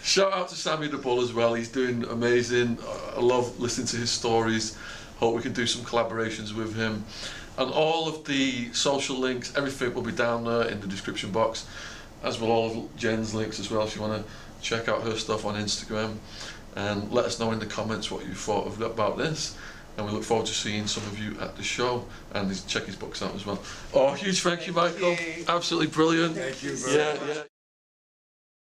Shout out to Sammy the Bull as well. He's doing amazing. I love listening to his stories. Hope we can do some collaborations with him. And all of the social links, everything will be down there in the description box, as will all of Jen's links as well. If you want to check out her stuff on Instagram, and let us know in the comments what you thought about this. And we look forward to seeing some of you at the show and check his books out as well. Oh, huge thank you, Michael. Absolutely brilliant. Thank you Yeah, yeah.